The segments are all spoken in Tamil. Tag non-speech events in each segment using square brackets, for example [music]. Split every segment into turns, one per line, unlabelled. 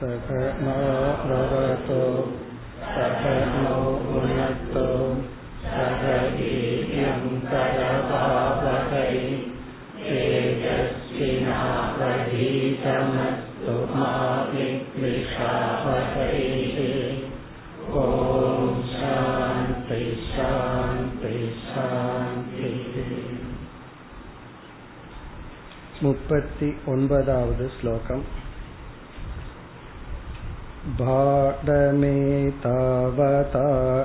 सकनो भवतु सकनो भुनक्तु सह वीर्यं करभावहै तेजस्विनावधीतमस्तु मा विद्विषावहैः ॐ शान्ति शान्ति शान्तिः मुपति ओन्पदावद् श्लोकम् भाडमेतावता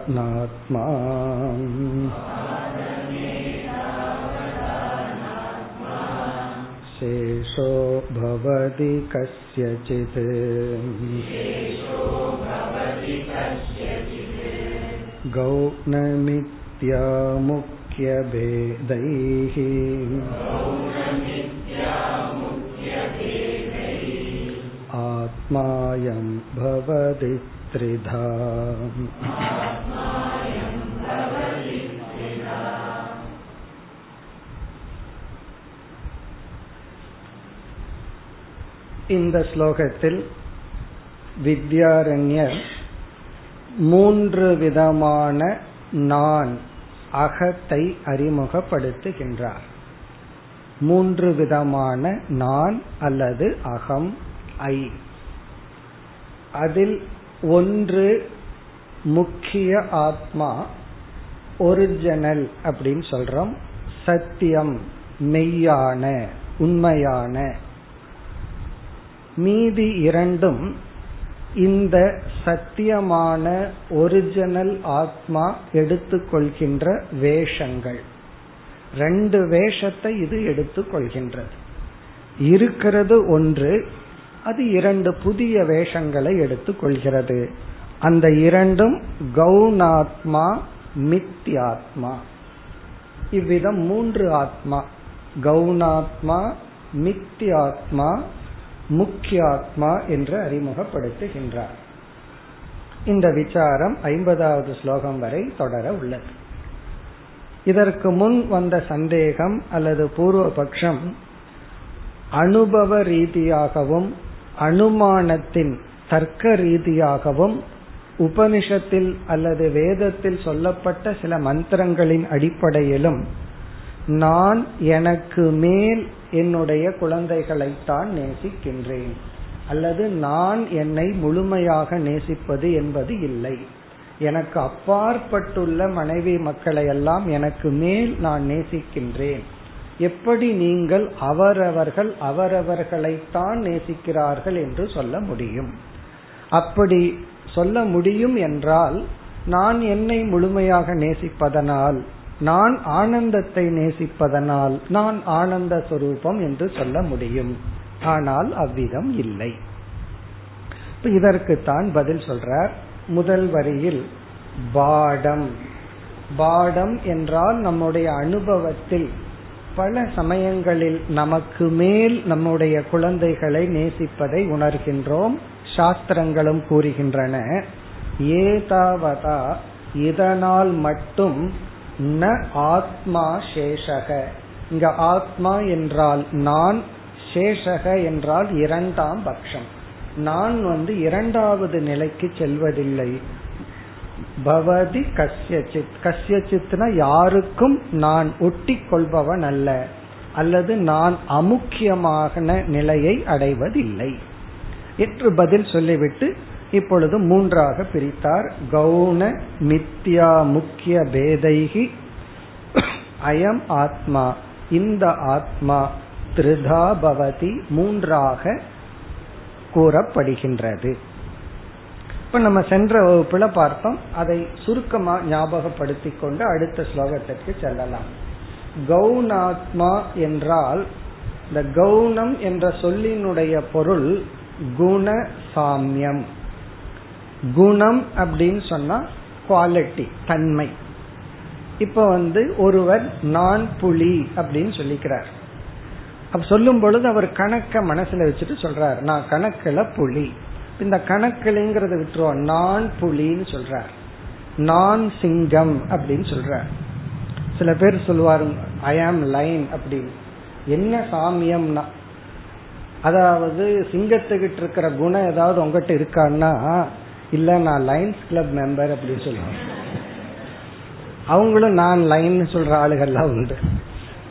नात्मा शेषो भवति कस्यचित् गौणमित्यामुख्यभेदैः आत्मायं भवति त्रिधा இந்த ஸ்லோகத்தில் வித்யாரண்யர் மூன்று விதமான நான் அகத்தை அறிமுகப்படுத்துகின்றார் மூன்று விதமான நான் அல்லது அகம் ஐ அதில் ஒன்று முக்கிய ஆத்மா ஒரிஜினல் அப்படின்னு சொல்றோம். சத்தியம் மெய்யான உண்மையான. மீதி இரண்டும் இந்த சத்தியமான ஒரிஜினல் ஆத்மா எடுத்துக்கொள்கின்ற வேஷங்கள். ரெண்டு வேஷத்தை இது எடுத்துக்கொள்கின்றது. இருக்கிறது ஒன்று அது இரண்டு புதிய வேஷங்களை எடுத்துக்கொள்கிறது. அந்த இரண்டும் கௌணாத்மா மித்யாத்மா. இவ்விதம் மூன்று ஆத்மா. கௌணாத்மா மித்யாத்மா முக்கியாத்மா என்று அறிமுகப்படுத்துகின்றார். இந்த விசாரம் ஐம்பதாவது ஸ்லோகம் வரை தொடர உள்ளது. இதற்கு முன் வந்த சந்தேகம் அல்லது பூர்வபக்ஷம் அனுபவ ரீதியாகவும் அனுமானத்தின் தர்க்க ரீதியாகவும் உபனிஷத்தில் அல்லது வேதத்தில் சொல்லப்பட்ட சில மந்திரங்களின் அடிப்படையிலும் நான் எனக்கு மேல் என்னுடைய குழந்தைகளைத்தான் நேசிக்கின்றேன் அல்லது நான் என்னை முழுமையாக நேசிப்பது என்பது இல்லை. எனக்கு அப்பாற்பட்டுள்ள மனைவி மக்களை எல்லாம் எனக்கு மேல் நான் நேசிக்கின்றேன். எப்படி நீங்கள் அவரவர்கள் அவரவர்களைத்தான் நேசிக்கிறார்கள் என்று சொல்ல முடியும். அப்படி சொல்ல முடியும் என்றால் நான் என்னை முழுமையாக நேசிப்பதனால் நான் ஆனந்தத்தை நேசிப்பதனால் நான் ஆனந்த சுரூபம் என்று சொல்ல முடியும். ஆனால் அவ்விதம் இல்லை. இதற்குத்தான் பதில் சொல்றார். முதல் வரியில் பாடம். பாடம் என்றால் நம்முடைய அனுபவத்தில் பல சமயங்களில் நமக்கு மேல் நம்முடைய குழந்தைகளை நேசிப்பதை உணர்கின்றோம். சாஸ்திரங்களும் கூறுகின்றன. ஏதாவதா இதனால் மட்டும் ந ஆத்மா சேஷக. இங்க ஆத்மா என்றால் நான் சேஷக என்றால் இரண்டாம் பட்சம். நான் வந்து இரண்டாவது நிலைக்கு செல்வதில்லை. பவதி கஸ்யச்சித் கஸ்யச்சித்னா யாருக்கும் நான் ஒட்டி கொள்பவன் அல்ல. அல்லது நான் அமுக்கியமான நிலையை அடைவதில்லை. என்று பதில் சொல்லிவிட்டு இப்பொழுது மூன்றாக பிரித்தார். கவுன மித்யா முக்கிய பேதைகி. அயம் ஆத்மா. இந்த ஆத்மா திருதா பவதி மூன்றாக கூறப்படுகின்றது. இப்ப நம்ம சென்ற வகுப்புல பார்த்தோம் அதை சுருக்கமா ஞாபகப்படுத்தி கொண்டு அடுத்த ஸ்லோகத்திற்கு செல்லலாம். கவுனாத்மா என்றால் இந்த கவுனம் என்ற சொல்லினுடைய பொருள் குண சாமியம். குணம் அப்படின்னு சொன்னா குவாலிட்டி தன்மை. இப்ப வந்து ஒருவர் நான் புலி அப்படின்னு சொல்லிக்கிறார். சொல்லும் பொழுது அவர் கணக்க மனசுல வச்சுட்டு சொல்றார் நான் கணக்குல புலி. இந்த கணக்குலங்கிறத விட்டுருவோம் நான் புலின்னு சொல்றார். நான் சிங்கம் அப்படின்னு சொல்றார். சில பேர் சொல்லுவார் ஐ ஆம் லைன் அப்படின்னு. என்ன சாமியம்னா அதாவது சிங்கத்துக்கிட்ட இருக்கிற குணம் ஏதாவது உங்ககிட்ட இருக்கான்னா இல்ல நான் லைன்ஸ் கிளப் மெம்பர் அப்படின்னு சொல்லுவாங்க. அவங்களும் நான் லைன் சொல்ற ஆளுகள்லாம் உண்டு.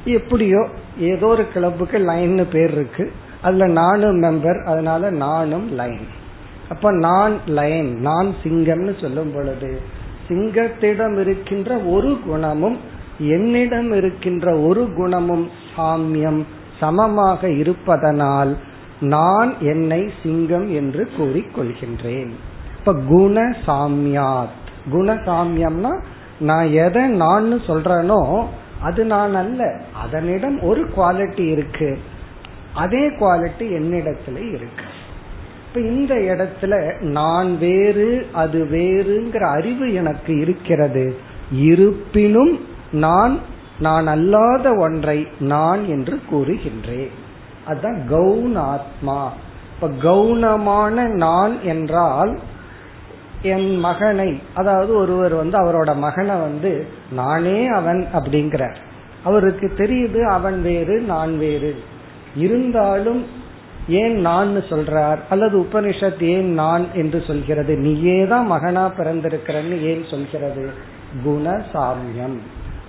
எப்படியோ ஏதோ ஒரு கிளப்புக்கு லைன்னு பேர் இருக்கு. அதுல நானும் மெம்பர் அதனால நானும் லைன் அப்ப நான் லயன் நான் சிங்கம்னு சொல்லும் பொழுது சிங்கத்திடம் இருக்கின்ற ஒரு குணமும் என்னிடம் இருக்கின்ற ஒரு குணமும் சாமியம் சமமாக இருப்பதனால் நான் என்னை சிங்கம் என்று கூறிக்கொள்கின்றேன் இப்ப குண சாமியாத். குண சாமியம்னா நான் எதை நான் சொல்றேனோ அது நான் அல்ல. அதனிடம் ஒரு குவாலிட்டி இருக்கு. அதே குவாலிட்டி என்னிடத்துல இருக்கு. இப்ப இந்த இடத்துல நான் வேறு அது வேறுங்கிற அறிவு எனக்கு இருக்கிறது. இருப்பினும் நான் நான் அல்லாத ஒன்றை நான் என்று கூறுகின்றேன். அதுதான் கவுனாத்மா இப்ப கவுனமான நான் என்றால் என் மகனை அதாவது ஒருவர் வந்து அவரோட மகனை வந்து நானே அவன் அப்படிங்கிறார். அவருக்கு தெரியுது அவன் வேறு நான் வேறு. இருந்தாலும் ஏன் நான் சொல்றார்? அல்லது உபனிஷத் ஏன் நான் என்று சொல்கிறது? நீயே தான் மகனா பிறந்திருக்கிறன்னு ஏன் சொல்கிறது? குண சாமியம்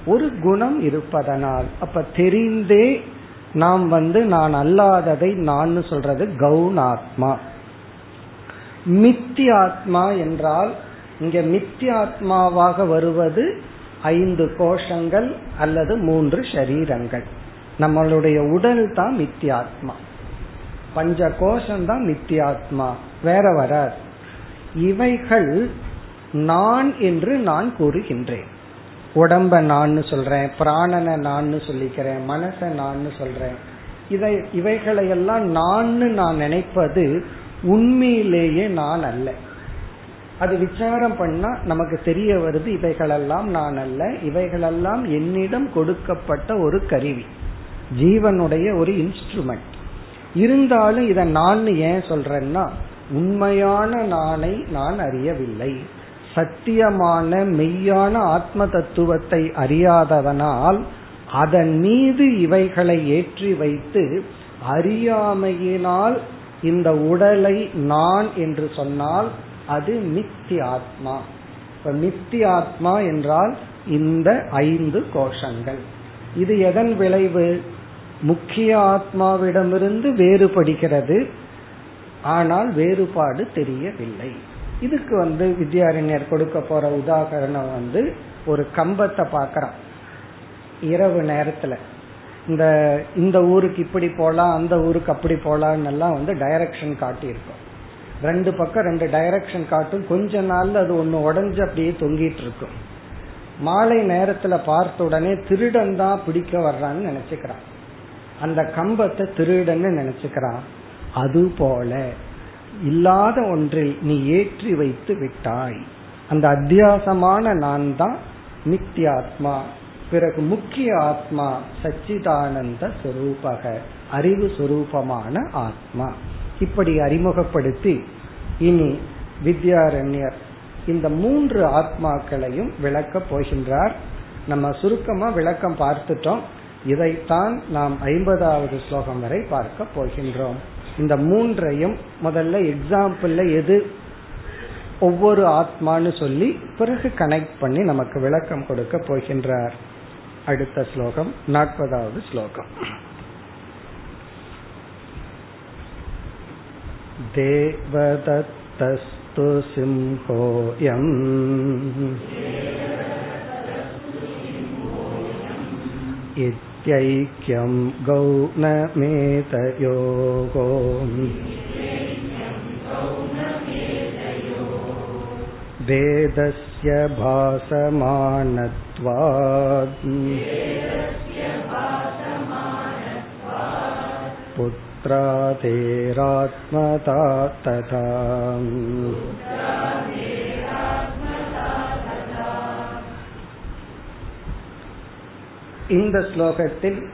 ஒரு குணம் இருப்பதனால். அப்ப தெரிந்தே நாம் வந்து நான் அல்லாததை நான் சொல்றது கவுனாத்மா மித்தியாத்மா என்றால் இங்க மித்தியாத்மாவாக வருவது ஐந்து கோஷங்கள் அல்லது மூன்று ஷரீரங்கள். நம்மளுடைய உடல் தான் மித்தியாத்மா. பஞ்ச கோஷம் தான் மித்தியாத்மா வேற வராது. இவைகள் நான் என்று நான் கூறுகின்றேன். உடம்ப நான் சொல்றேன் பிராணனை நான் சொல்லிக்கிறேன் மனசை நான் சொல்றேன். இதை இவைகளையெல்லாம் நான் நான் நினைப்பது உண்மையிலேயே நான் அல்ல. அது விசாரம் பண்ணா நமக்கு தெரிய வருது இவைகளெல்லாம் நான் அல்ல. இவைகளெல்லாம் என்னிடம் கொடுக்கப்பட்ட ஒரு கருவி. ஜீவனுடைய ஒரு இன்ஸ்ட்ருமெண்ட் இருந்தாலும் இதை நான் ஏன் சொல்றேன்னா உண்மையான நானை நான் அறியவில்லை. சத்தியமான மெய்யான ஆத்ம தத்துவத்தை அறியாதவனால் அதன் மீது இவைகளை ஏற்றி வைத்து அறியாமையினால் இந்த உடலை நான் என்று சொன்னால் அது மித்தி ஆத்மா இப்ப மித்தி ஆத்மா என்றால் இந்த ஐந்து கோஷங்கள். இது எதன் விளைவு? முக்கிய ஆத்மாவிடமிருந்து வேறுபடுகிறது. ஆனால் வேறுபாடு தெரியவில்லை. இதுக்கு வந்து வித்யாரண்யர் கொடுக்க போற உதாகரணம் வந்து ஒரு கம்பத்தை பாக்கிறான் இரவு நேரத்துல. இந்த இந்த ஊருக்கு இப்படி போலாம் அந்த ஊருக்கு அப்படி போலான்னு எல்லாம் வந்து டைரக்ஷன் காட்டியிருக்கோம். ரெண்டு பக்கம் ரெண்டு டைரக்ஷன் காட்டும். கொஞ்ச நாள்ல அது ஒன்னு உடஞ்சு அப்படியே தொங்கிட்டு இருக்கும். மாலை நேரத்துல பார்த்த உடனே திருடன் தான் பிடிக்க வர்றான்னு நினைச்சுக்கிறான். அந்த கம்பத்தை திருடன்னு நினைச்சுக்கிறான். அது போல இல்லாத ஒன்றில் நீ ஏற்றி வைத்து விட்டாய். அந்த அத்தியாசமான நான் தான் நித்தியாத்மா பிறகு முக்கிய ஆத்மா சச்சிதானந்த சுரூபக அறிவு சுரூபமான ஆத்மா. இப்படி அறிமுகப்படுத்தி இனி வித்யாரண்யர் இந்த மூன்று ஆத்மாக்களையும் விளக்கப் போகின்றார். நம்ம சுருக்கமா விளக்கம் பார்த்துட்டோம். இதைத்தான் நாம் ஐம்பதாவது ஸ்லோகம் வரை பார்க்க போகின்றோம் இந்த மூன்றையும் முதல்ல எக்ஸாம்பிள்ல எது ஒவ்வொரு ஆத்மான்னு சொல்லி பிறகு கனெக்ட் பண்ணி நமக்கு விளக்கம் கொடுக்க போகின்றார் அடுத்த ஸ்லோகம் நாற்பதாவது ஸ்லோகம் देवदत्तस्तु सिंहोऽयम् इत्यैक्यं गौणमेतयोः वेदस्य भासमानत्वात् पुत्रातेरात्मता तथा இந்த ஸ்லோகத்தில்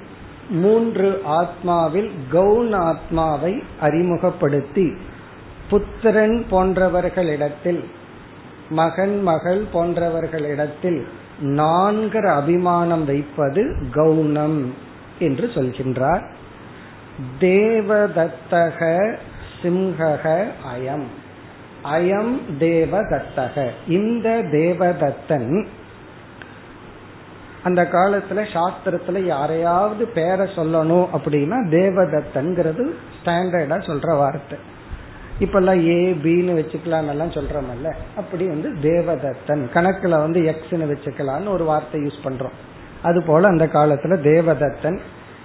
மூன்று ஆத்மாவில் கவுன் ஆத்மாவை அறிமுகப்படுத்தி புத்திரன் போன்றவர்களிடத்தில் மகன் மகள் போன்றவர்களிடத்தில் நான்கிற அபிமானம் வைப்பது கவுனம் என்று சொல்கின்றார். தேவதத்தக சிம்ஹக அயம். அயம் தேவதத்தக. இந்த தேவதத்தன் அந்த காலத்துல சாஸ்திரத்துல யாரையாவது பேரை சொல்லணும் அப்படின்னா தேவதத்தன்கிறது ஸ்டாண்டர்டா சொல்ற வார்த்தை. இப்பெல்லாம் ஏ பின்னு வச்சுக்கலாம் எல்லாம் சொல்றோம்ல அப்படி வந்து தேவதத்தன் கணக்குல வந்து எக்ஸ்னு வச்சுக்கலாம்னு ஒரு வார்த்தை யூஸ் பண்றோம். அது போல அந்த காலத்துல தேவதத்தன்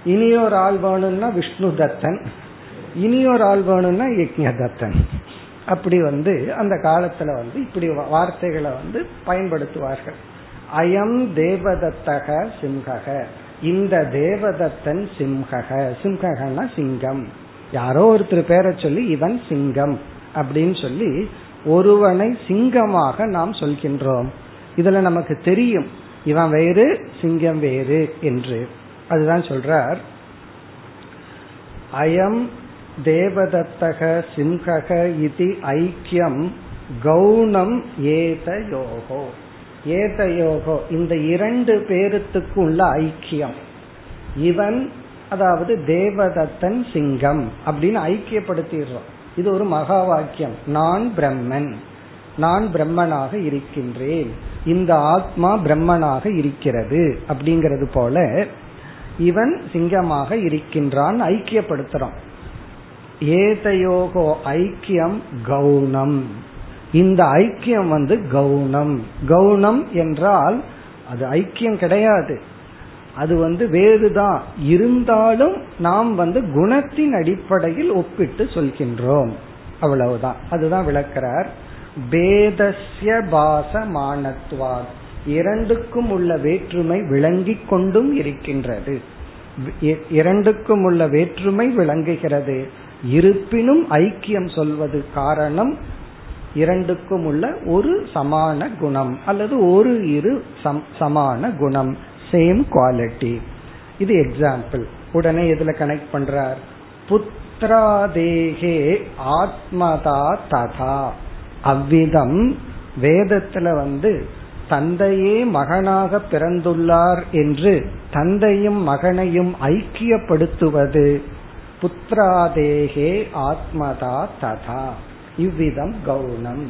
இனியொரு ஆள் வேணும்னா விஷ்ணு தத்தன் இனியொரு ஆள் வேணும்னா யக்ஞதத்தன் அப்படி வந்து அந்த காலத்துல வந்து இப்படி வார்த்தைகளை வந்து பயன்படுத்துவார்கள். அயம் தேவதத்தக சிம்ஹக. இந்த தேவதத்தன் சிம்ஹக. சிம்ஹகனா சிங்கம். யாரோ ஒருத்தர் பேரை சொல்லி இவன் சிங்கம் அப்படின்னு சொல்லி ஒருவனை சிங்கமாக நாம் சொல்கின்றோம். இதுல நமக்கு தெரியும் இவன் வேறு சிங்கம் வேறு என்று. அதுதான் சொல்றார். அயம் தேவதத்தக சிம்ஹக இது ஐக்கியம் கௌணம் ஏத யோகோ. ஏதயோகோ இந்த இரண்டு பேருத்துக்கு உள்ள ஐக்கியம். இவன் அதாவது தேவதத்தன் சிங்கம் அப்படின்னு ஐக்கியப்படுத்திடுறோம் இது ஒரு மகா வாக்கியம் நான் பிரம்மன். நான் பிரம்மனாக இருக்கின்றேன். இந்த ஆத்மா பிரம்மனாக இருக்கிறது அப்படிங்கிறது போல இவன் சிங்கமாக இருக்கின்றான் ஐக்கியப்படுத்துறான். ஏதயோகோ ஐக்கியம் கௌனம் இந்த ஐக்கியம் வந்து கவுனம் கவுனம் என்றால் அது ஐக்கியம் கிடையாது. அது வந்து வேறுதான். இருந்தாலும் நாம் வந்து குணத்தின் அடிப்படையில் ஒப்பிட்டு சொல்கின்றோம். அவ்வளவுதான். அதுதான் விளக்கிறார். பேதஸ்ய பாசமானத்வார் இரண்டுக்கும் உள்ள வேற்றுமை விளங்கிக் கொண்டும் இருக்கின்றது. இரண்டுக்கும் உள்ள வேற்றுமை விளங்குகிறது. இருப்பினும் ஐக்கியம் சொல்வது காரணம் இரண்டுக்கும் உள்ள ஒரு சமான குணம் அல்லது ஒரு இரு சமான குணம். சேம் குவாலிட்டி இது எக்ஸாம்பிள் உடனே இதுல கனெக்ட் பண்றார்? புத்திராதேகே ஆத்மதா ததா. அவ்விதம் வேதத்துல வந்து தந்தையே மகனாக பிறந்துள்ளார் என்று தந்தையும் மகனையும் ஐக்கியப்படுத்துவது. புத்திராதேகே ஆத்மதா ததா. இவ்விதம் கவுனம்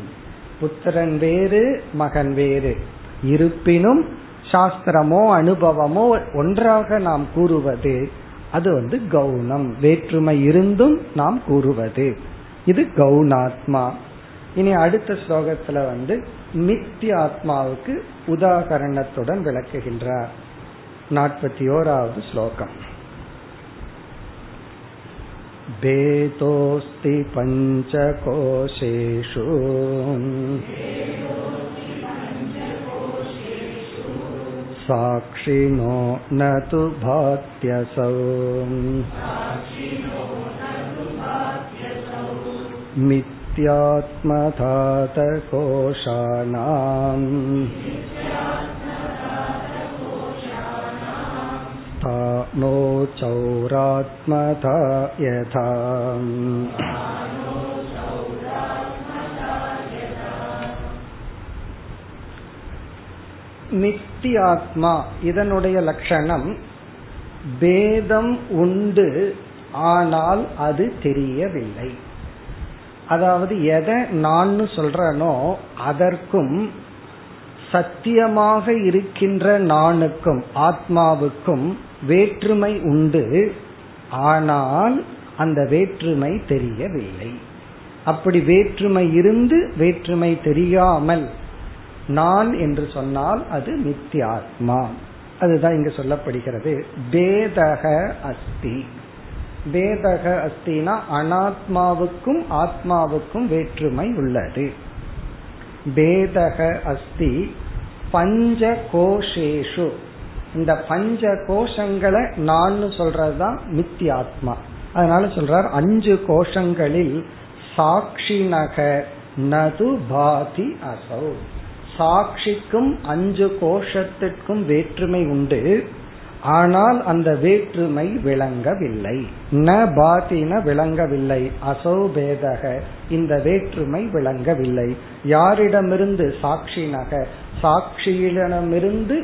புத்திரன் வேறு மகன் வேறு. இருப்பினும் சாஸ்திரமோ அனுபவமோ ஒன்றாக நாம் கூறுவது அது வந்து கவுனம் வேற்றுமை இருந்தும் நாம் கூறுவது. இது கவுனாத்மா இனி அடுத்த ஸ்லோகத்துல வந்து நித்தியாத்மாவுக்கு உதாகரணத்துடன் விளக்குகின்றார். நாற்பத்தி ஓராவது ஸ்லோகம். भेदोऽस्ति पञ्चकोशेषु साक्षिणो न तु भात्यसौ मिथ्यात्मधातकोशानाम् नो चौरात्मथा यथा நித்தியாத்மா இதனுடைய லட்சணம் பேதம் உண்டு ஆனால் அது தெரியவில்லை அதாவது எதை நான் சொல்றனோ அதற்கும் சத்தியமாக இருக்கின்ற நானுக்கும் ஆத்மாவுக்கும் வேற்றுமை உண்டு. ஆனால் அந்த வேற்றுமை தெரியவில்லை. அப்படி வேற்றுமை இருந்து வேற்றுமை தெரியாமல் நான் என்று சொன்னால் அது நித்தியாத்மா. அதுதான் இங்கு சொல்லப்படுகிறது. பேதக அஸ்தி. பேதக அஸ்தினா அனாத்மாவுக்கும் ஆத்மாவுக்கும் வேற்றுமை உள்ளது. பேதக அஸ்தி பஞ்ச கோஷேஷு இந்த பஞ்ச கோஷங்களை நான் சொல்றதுதான் மித்தியாத்மா அதனால சொல்றார் அஞ்சு கோஷங்களில் சாட்சிநக நது பாதி அசௌ. சாட்சிக்கும் அஞ்சு கோஷத்திற்கும் வேற்றுமை உண்டு. ஆனால் அந்த வேற்றுமை விளங்கவில்லை. ந பாதின விளங்கவில்லை. அசௌபேதக இந்த வேற்றுமை விளங்கவில்லை. யாரிடமிருந்து சாட்சினக? சாட்சியிடமிருந்து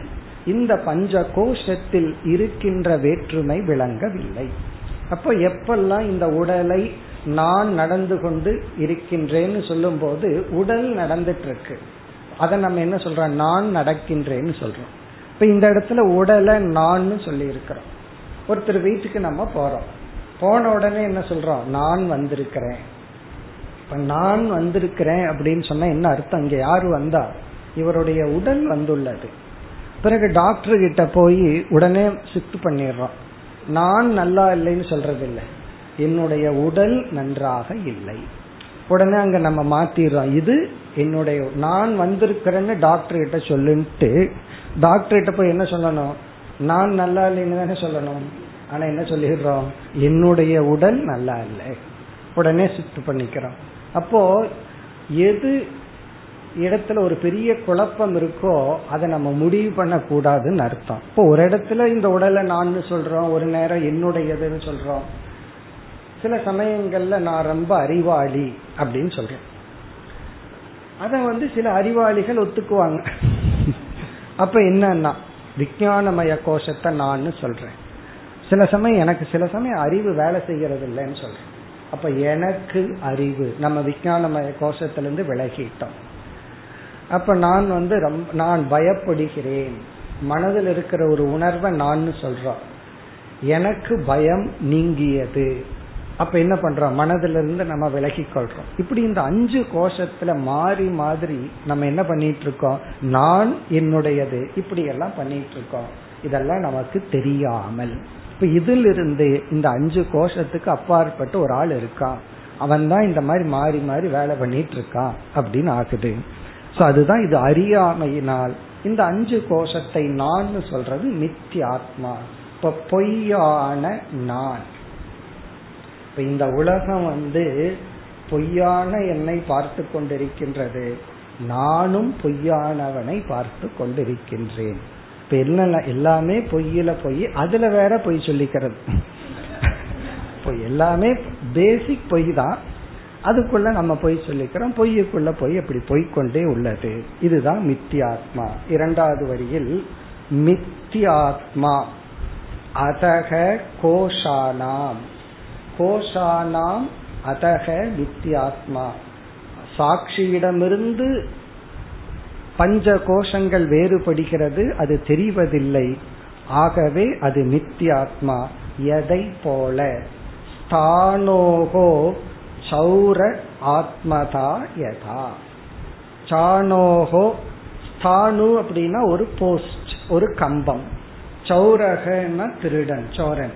இந்த பஞ்ச கோஷத்தில் இருக்கின்ற வேற்றுமை விளங்கவில்லை. அப்ப எப்பெல்லாம் இந்த உடலை நான் நடந்து கொண்டு இருக்கின்றேன்னு சொல்லும் போது உடல் நடந்துட்டு இருக்கு அதை நம்ம என்ன சொல்றோம்? நான் நடக்கின்றேன்னு சொல்றோம். இப்ப இந்த இடத்துல உடலை நான் சொல்லி இருக்கிறோம் ஒருத்தர் வீட்டுக்கு நம்ம போறோம். போன உடனே என்ன சொல்றோம்? நான் வந்திருக்கிறேன். இப்ப நான் வந்திருக்கிறேன் அப்படின்னு சொன்னா என்ன அர்த்தம்? இங்க யாரு வந்தா? இவருடைய உடல் வந்துள்ளது. பிறகு டாக்டர் கிட்ட போய் உடனே ஷிஃப்ட் பண்ணிடுறோம். நான் நல்லா இல்லைன்னு சொல்றது இல்லை என்னுடைய உடல் நன்றாக இல்லை. உடனே அங்க நம்ம மாத்திடுறோம். இது என்னுடைய நான் வந்திருக்கிறேன்னு டாக்டர் கிட்ட சொல்லுன்ட்டு டாக்டர் கிட்ட போய் என்ன சொல்லணும்? நான் நல்லா இல்லைன்னு தானே சொல்லணும். ஆனா என்ன சொல்லிடுறோம்? என்னுடைய உடல் நல்லா இல்லை. உடனே ஷிஃப்ட் பண்ணிக்கிறோம். அப்போ எது இடத்துல ஒரு பெரிய குழப்பம் இருக்கோ அதை நம்ம முடிவு பண்ண கூடாதுன்னு அர்த்தம். இப்போ ஒரு இடத்துல இந்த உடலை நான் சொல்றோம் ஒரு நேரம் என்னுடையதுன்னு சொல்றோம். சில சமயங்கள்ல நான் ரொம்ப அறிவாளி அப்படின்னு சொல்றேன். அத வந்து சில அறிவாளிகள் ஒத்துக்குவாங்க. அப்ப என்னன்னா விஜயானமய கோஷத்தை நான் சொல்றேன். சில சமயம் எனக்கு சில சமயம் அறிவு வேலை செய்யறது இல்லைன்னு சொல்றேன். அப்ப எனக்கு அறிவு நம்ம விஞ்ஞானமய கோஷத்திலிருந்து விலகிட்டோம். அப்ப நான் வந்து ரொம்ப நான் பயப்படுகிறேன். மனதில் இருக்கிற ஒரு உணர்வை நான் சொல்றோம். எனக்கு பயம் நீங்கியது. அப்ப என்ன பண்றோம்? மனதிலிருந்து இருந்து நம்ம விலகி கொள்றோம். இப்படி இந்த அஞ்சு கோஷத்துல மாறி மாதிரி நம்ம என்ன பண்ணிட்டு இருக்கோம் நான் என்னுடையது. இப்படி எல்லாம் பண்ணிட்டு இருக்கோம் இதெல்லாம் நமக்கு தெரியாமல். இப்ப இதில் இருந்து இந்த அஞ்சு கோஷத்துக்கு அப்பாற்பட்டு ஒரு ஆள் இருக்கான் அவன் தான் இந்த மாதிரி மாறி மாறி வேலை பண்ணிட்டு இருக்கான் அப்படின்னு ஆகுது. சோ அதுதான் இது அறியாமையினால். இந்த அஞ்சு கோஷத்தை நான் சொல்றது மித்தியாத்மா இப்ப பொய்யான நான். இப்ப இந்த உலகம் வந்து பொய்யான என்னை பார்த்து கொண்டிருக்கின்றது. நானும் பொய்யானவனை பார்த்து கொண்டிருக்கின்றேன். இப்ப என்ன எல்லாமே பொய்யில பொய் அதுல வேற பொய் சொல்லிக்கிறது. [laughs] இப்போ எல்லாமே பேசிக் பொய் தான். அதுக்குள்ள நம்ம பொய் சொல்லிக்கிறோம். பொய்யுக்குள்ள பொய் அப்படி பொய்கொண்டே உள்ளது. இதுதான் மித்தியாத்மா. இரண்டாவது வரியில் மித்தியாத்மா. அதக கோஷானாம். கோஷானாம் அதக மித்தியாத்மா. சாட்சியிடமிருந்து பஞ்ச கோஷங்கள் வேறுபடுகிறது. அது தெரிவதில்லை. ஆகவே அது நித்தியாத்மா எதை போல? ஸ்தானோகோ சௌர ஆத்மதா யதா. சானோகோ ஸ்தானு அப்படின்னா ஒரு போஸ்ட் ஒரு கம்பம். சௌரகன்னா திருடன் சோரன்.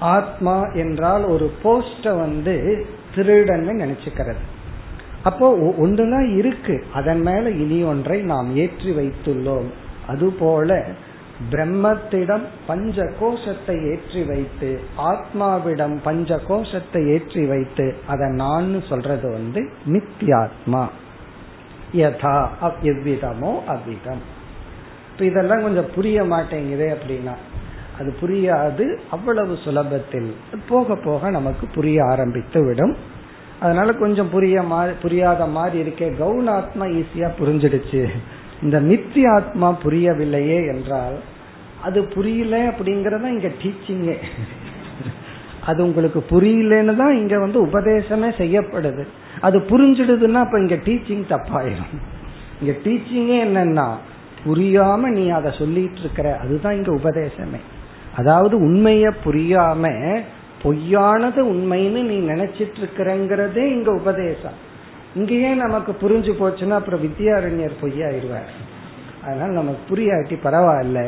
ஆத்மா என்றால் ஒரு போஸ்ட வந்து திருடன்னு நினைச்சுக்கிறது. அப்போ ஒன்றுதான் இருக்கு. அதன் மேல இனி ஒன்றை நாம் ஏற்றி வைத்துள்ளோம். அதுபோல பிரம்மத்திடம் பஞ்ச கோஷத்தை ஏற்றி வைத்து ஆத்மாவிடம் பஞ்ச கோஷத்தை ஏற்றி வைத்து அதை நான் சொல்றது வந்து நித்தியாத்மா யதா எவ்விதமோ அவ்விதம். இப்ப இதெல்லாம் கொஞ்சம் புரிய மாட்டேங்குதே அப்படின்னா அது புரியாது அவ்வளவு சுலபத்தில் போக போக நமக்கு புரிய ஆரம்பித்து விடும். அதனால கொஞ்சம் புரிய புரியாத மாதிரி இருக்கே கவுனாத்மா ஈஸியா புரிஞ்சிடுச்சு. இந்த நித்திய ஆத்மா புரியவில்லையே என்றால் அது புரியல அப்படிங்கறத இங்க டீச்சிங்கே அது உங்களுக்கு புரியலன்னு தான் இங்க வந்து உபதேசமே செய்யப்படுது. அது புரிஞ்சிடுதுன்னா அப்ப இங்க டீச்சிங் தப்பாயிரும். இங்க டீச்சிங்கே என்னன்னா புரியாம நீ அதை சொல்லிட்டு இருக்கிற அதுதான் இங்க உபதேசமே. அதாவது உண்மைய புரியாம பொய்யானது உண்மைன்னு நீ நினைச்சிட்டு இருக்கிறங்கிறதே இங்க உபதேசம். இங்கேயே நமக்கு புரிஞ்சு போச்சுன்னா அப்புறம் வித்யாரண்யர் பொய்யாயிருவார் அதனால நமக்கு புரியாட்டி பரவாயில்ல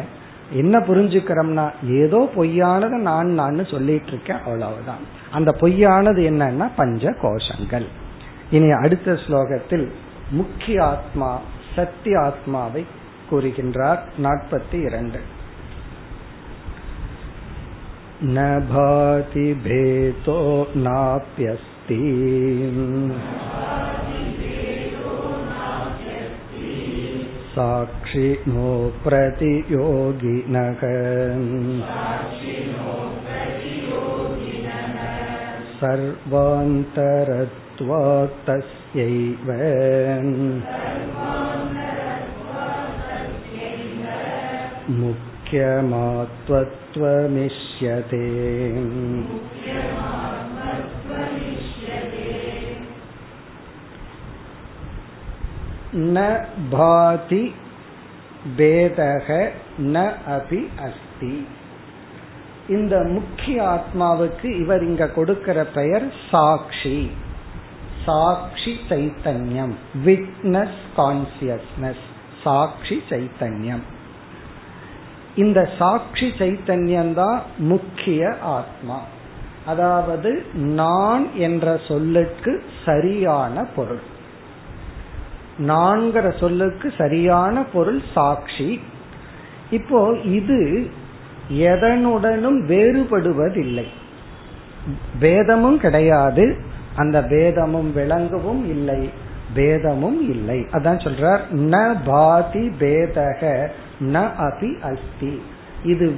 என்ன புரிஞ்சுக்கிறோம்னா ஏதோ பொய்யானதை நான் நான் சொல்லிட்டு இருக்கேன் அவ்வளவுதான் அந்த பொய்யானது என்னன்னா பஞ்ச கோஷங்கள் இனி அடுத்த ஸ்லோகத்தில் முக்கிய ஆத்மா சத்திய ஆத்மாவை கூறுகின்றார் நாற்பத்தி இரண்டு न भाति भेदो नाप्यस्ति साक्षिणो प्रतियोगिनः सर्वान्तरत्वात् तस्यैव मुख्यमात्वत्वमिष्यते ந பாதி பேதக ந அபி அஸ்தி இந்த முக்கிய ஆத்மாவுக்கு இவர் இங்க கொடுக்கிற பெயர் சாட்சி. சாட்சி சைத்தன்யம். விட்னஸ் கான்சியஸ்னஸ் சாட்சி சைத்தன்யம். இந்த சாட்சி சைத்தன்யம் தான் முக்கிய ஆத்மா. அதாவது நான் என்ற சொல்லுக்கு சரியான பொருள். நான்கிற சொல்லுக்கு சரியான பொருள் சாட்சி. இப்போ இது எதனுடனும் வேறுபடுவதில்லை. வேதமும் கிடையாது. அந்த வேதமும் விளங்கவும் இல்லை. பேதமும் இல்லை. அதான் சொல்றார் ந பாதி பேதக ந அபி அஸ்தி. இது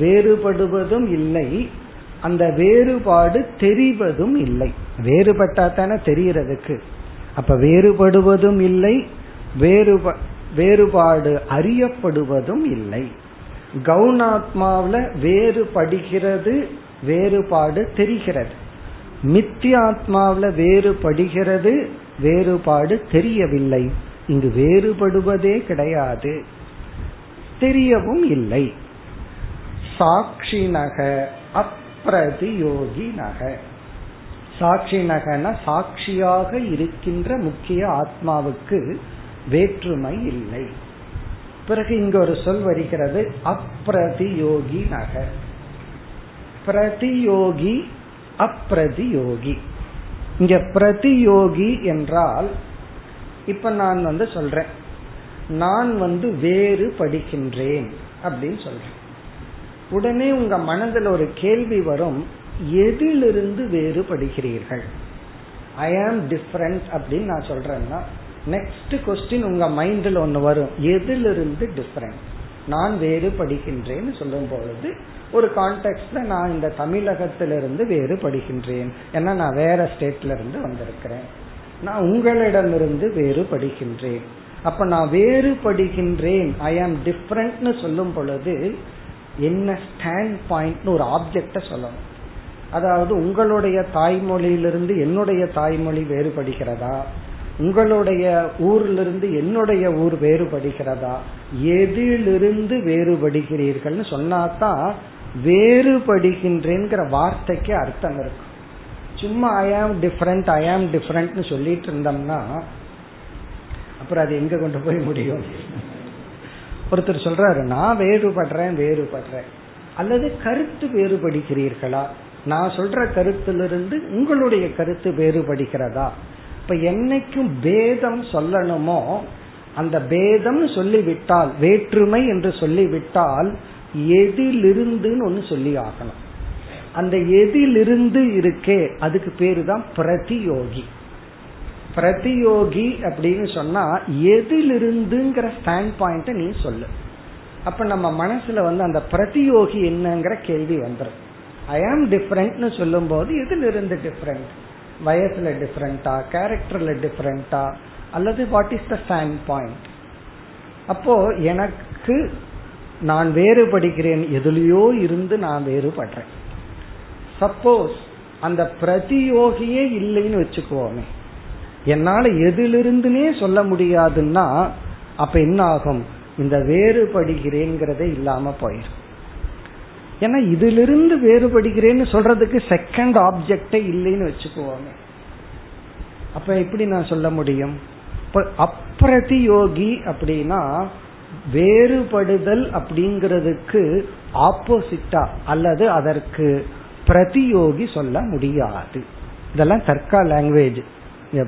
வேறுபடுவதும் இல்லை. அந்த வேறுபாடு தெரிவதும் இல்லை. வேறுபட்டா தானே தெரிகிறதுக்கு. அப்ப வேறுபடுவதும் இல்லை வேறுப வேறுபாடு அறியப்படுவதும் இல்லை. கவுனாத்மாவில வேறுபடுகிறது வேறுபாடு தெரிகிறது. மித்தியாத்மாவில வேறுபடுகிறது வேறுபாடு தெரியவில்லை. இங்கு வேறுபடுவதே கிடையாது. தெரியவும் இல்லை. சாட்சினக சாட்சி நகன சாட்சியாக இருக்கின்ற முக்கிய ஆத்மாவுக்கு வேற்றுமை இல்லை. பிறகு இங்க ஒரு சொல் வருகிறது அப்பிரதியோகி நக. பிரதியோகி அப்பிரதியோகி. இங்க பிரதியோகி என்றால் இப்ப நான் வந்து சொல்றேன். நான் வந்து வேறு படிக்கின்றேன் அப்படின்னு சொல்றேன். உடனே உங்க மனதில் ஒரு கேள்வி வரும் எதிலிருந்து வேறுபடுகிறீர்கள்? ஐ ஆம் டிஃபரண்ட் அப்படின்னு நான் சொல்றேன்னா நெக்ஸ்ட் கொஸ்டின் உங்க மைண்டில் ஒன்று வரும். எதிலிருந்து டிஃபரண்ட் நான் வேறுபடுகின்றேன்னு சொல்லும் பொழுது ஒரு கான்டெக்ட்ல நான் இந்த தமிழகத்திலிருந்து வேறுபடுகின்றேன். ஏன்னா நான் வேற ஸ்டேட்ல இருந்து வந்திருக்கிறேன். நான் உங்களிடமிருந்து வேறுபடுகின்றேன். அப்ப நான் வேறுபடுகின்றேன் ஐ ஆம் டிஃப்ரெண்ட்னு சொல்லும் பொழுது என்ன ஸ்டாண்ட் பாயிண்ட்னு ஒரு ஆப்ஜெக்ட சொல்லணும். அதாவது உங்களுடைய தாய்மொழியிலிருந்து என்னுடைய தாய்மொழி வேறுபடுகிறதா? உங்களுடைய ஊரிலிருந்து என்னுடைய ஊர் வேறுபடுகிறதா? எதிலிருந்து வேறுபடுகிறீர்கள்னு சொன்னாதான் வேறுபடுகின்றேங்கிற வார்த்தைக்கு அர்த்தம் இருக்கும் சும்மா ஐ ஆம் டிஃப்ரெண்ட் ஐ ஆம் டிஃப்ரெண்ட்னு சொல்லிட்டு இருந்தோம்னா அப்புறம் அது எங்க கொண்டு போய் முடியும்? ஒருத்தர் சொல்றாரு நான் வேறுபடுறேன் வேறுபடுறேன். அல்லது கருத்து வேறுபடுகிறீர்களா? நான் சொல்ற கருத்திலிருந்து உங்களுடைய கருத்து வேறுபடுகிறதா? இப்ப என்னைக்கும் பேதம் சொல்லணுமோ அந்த பேதம் சொல்லிவிட்டால் வேற்றுமை என்று சொல்லிவிட்டால் எதிலிருந்துன்னு ஒன்னு சொல்லி ஆகணும். அந்த எதிலிருந்து இருக்கே அதுக்கு பேரு தான் பிரதியோகி. பிரதியோகி அப்படின்னு சொன்னா எதிலிருந்துங்கிற ஸ்டாண்ட் பாயிண்ட நீ சொல்லு. அப்ப நம்ம மனசுல வந்து அந்த பிரதியோகி என்னங்கிற கேள்வி வந்துடும் ஐ ஆம் டிஃப்ரெண்ட்னு சொல்லும் போது இதுல இருந்து டிஃப்ரெண்ட் வயசுல டிஃப்ரெண்டா கேரக்டர்ல டிஃப்ரெண்டா அல்லது what is the stand point அப்போ எனக்கு நான் வேறுபடுகிறேன் எதுலயோ இருந்து நான் வேறுபடுறேன். சப்போஸ் அந்த பிரதியோகியே இல்லைன்னு வச்சுக்குவோமே. என்னால எதிலிருந்துனே சொல்ல முடியாதுன்னா அப்ப என்ன ஆகும் இந்த வேறுபடுகிறேங்கிறதே இல்லாம போயிடும் ஏன்னா இதிலிருந்து வேறுபடுகிறேன்னு சொல்றதுக்கு செகண்ட் ஆப்ஜெக்டே இல்லைன்னு வச்சுக்குவாங்க அப்ப எப்படி நான் சொல்ல முடியும்? அப்பிரதியோகி அப்படின்னா வேறுபடுதல் அப்படிங்கிறதுக்கு ஆப்போசிட்டா அல்லது அதற்கு பிரதியோகி சொல்ல முடியாது. இதெல்லாம் தர்க்கா லாங்குவேஜ்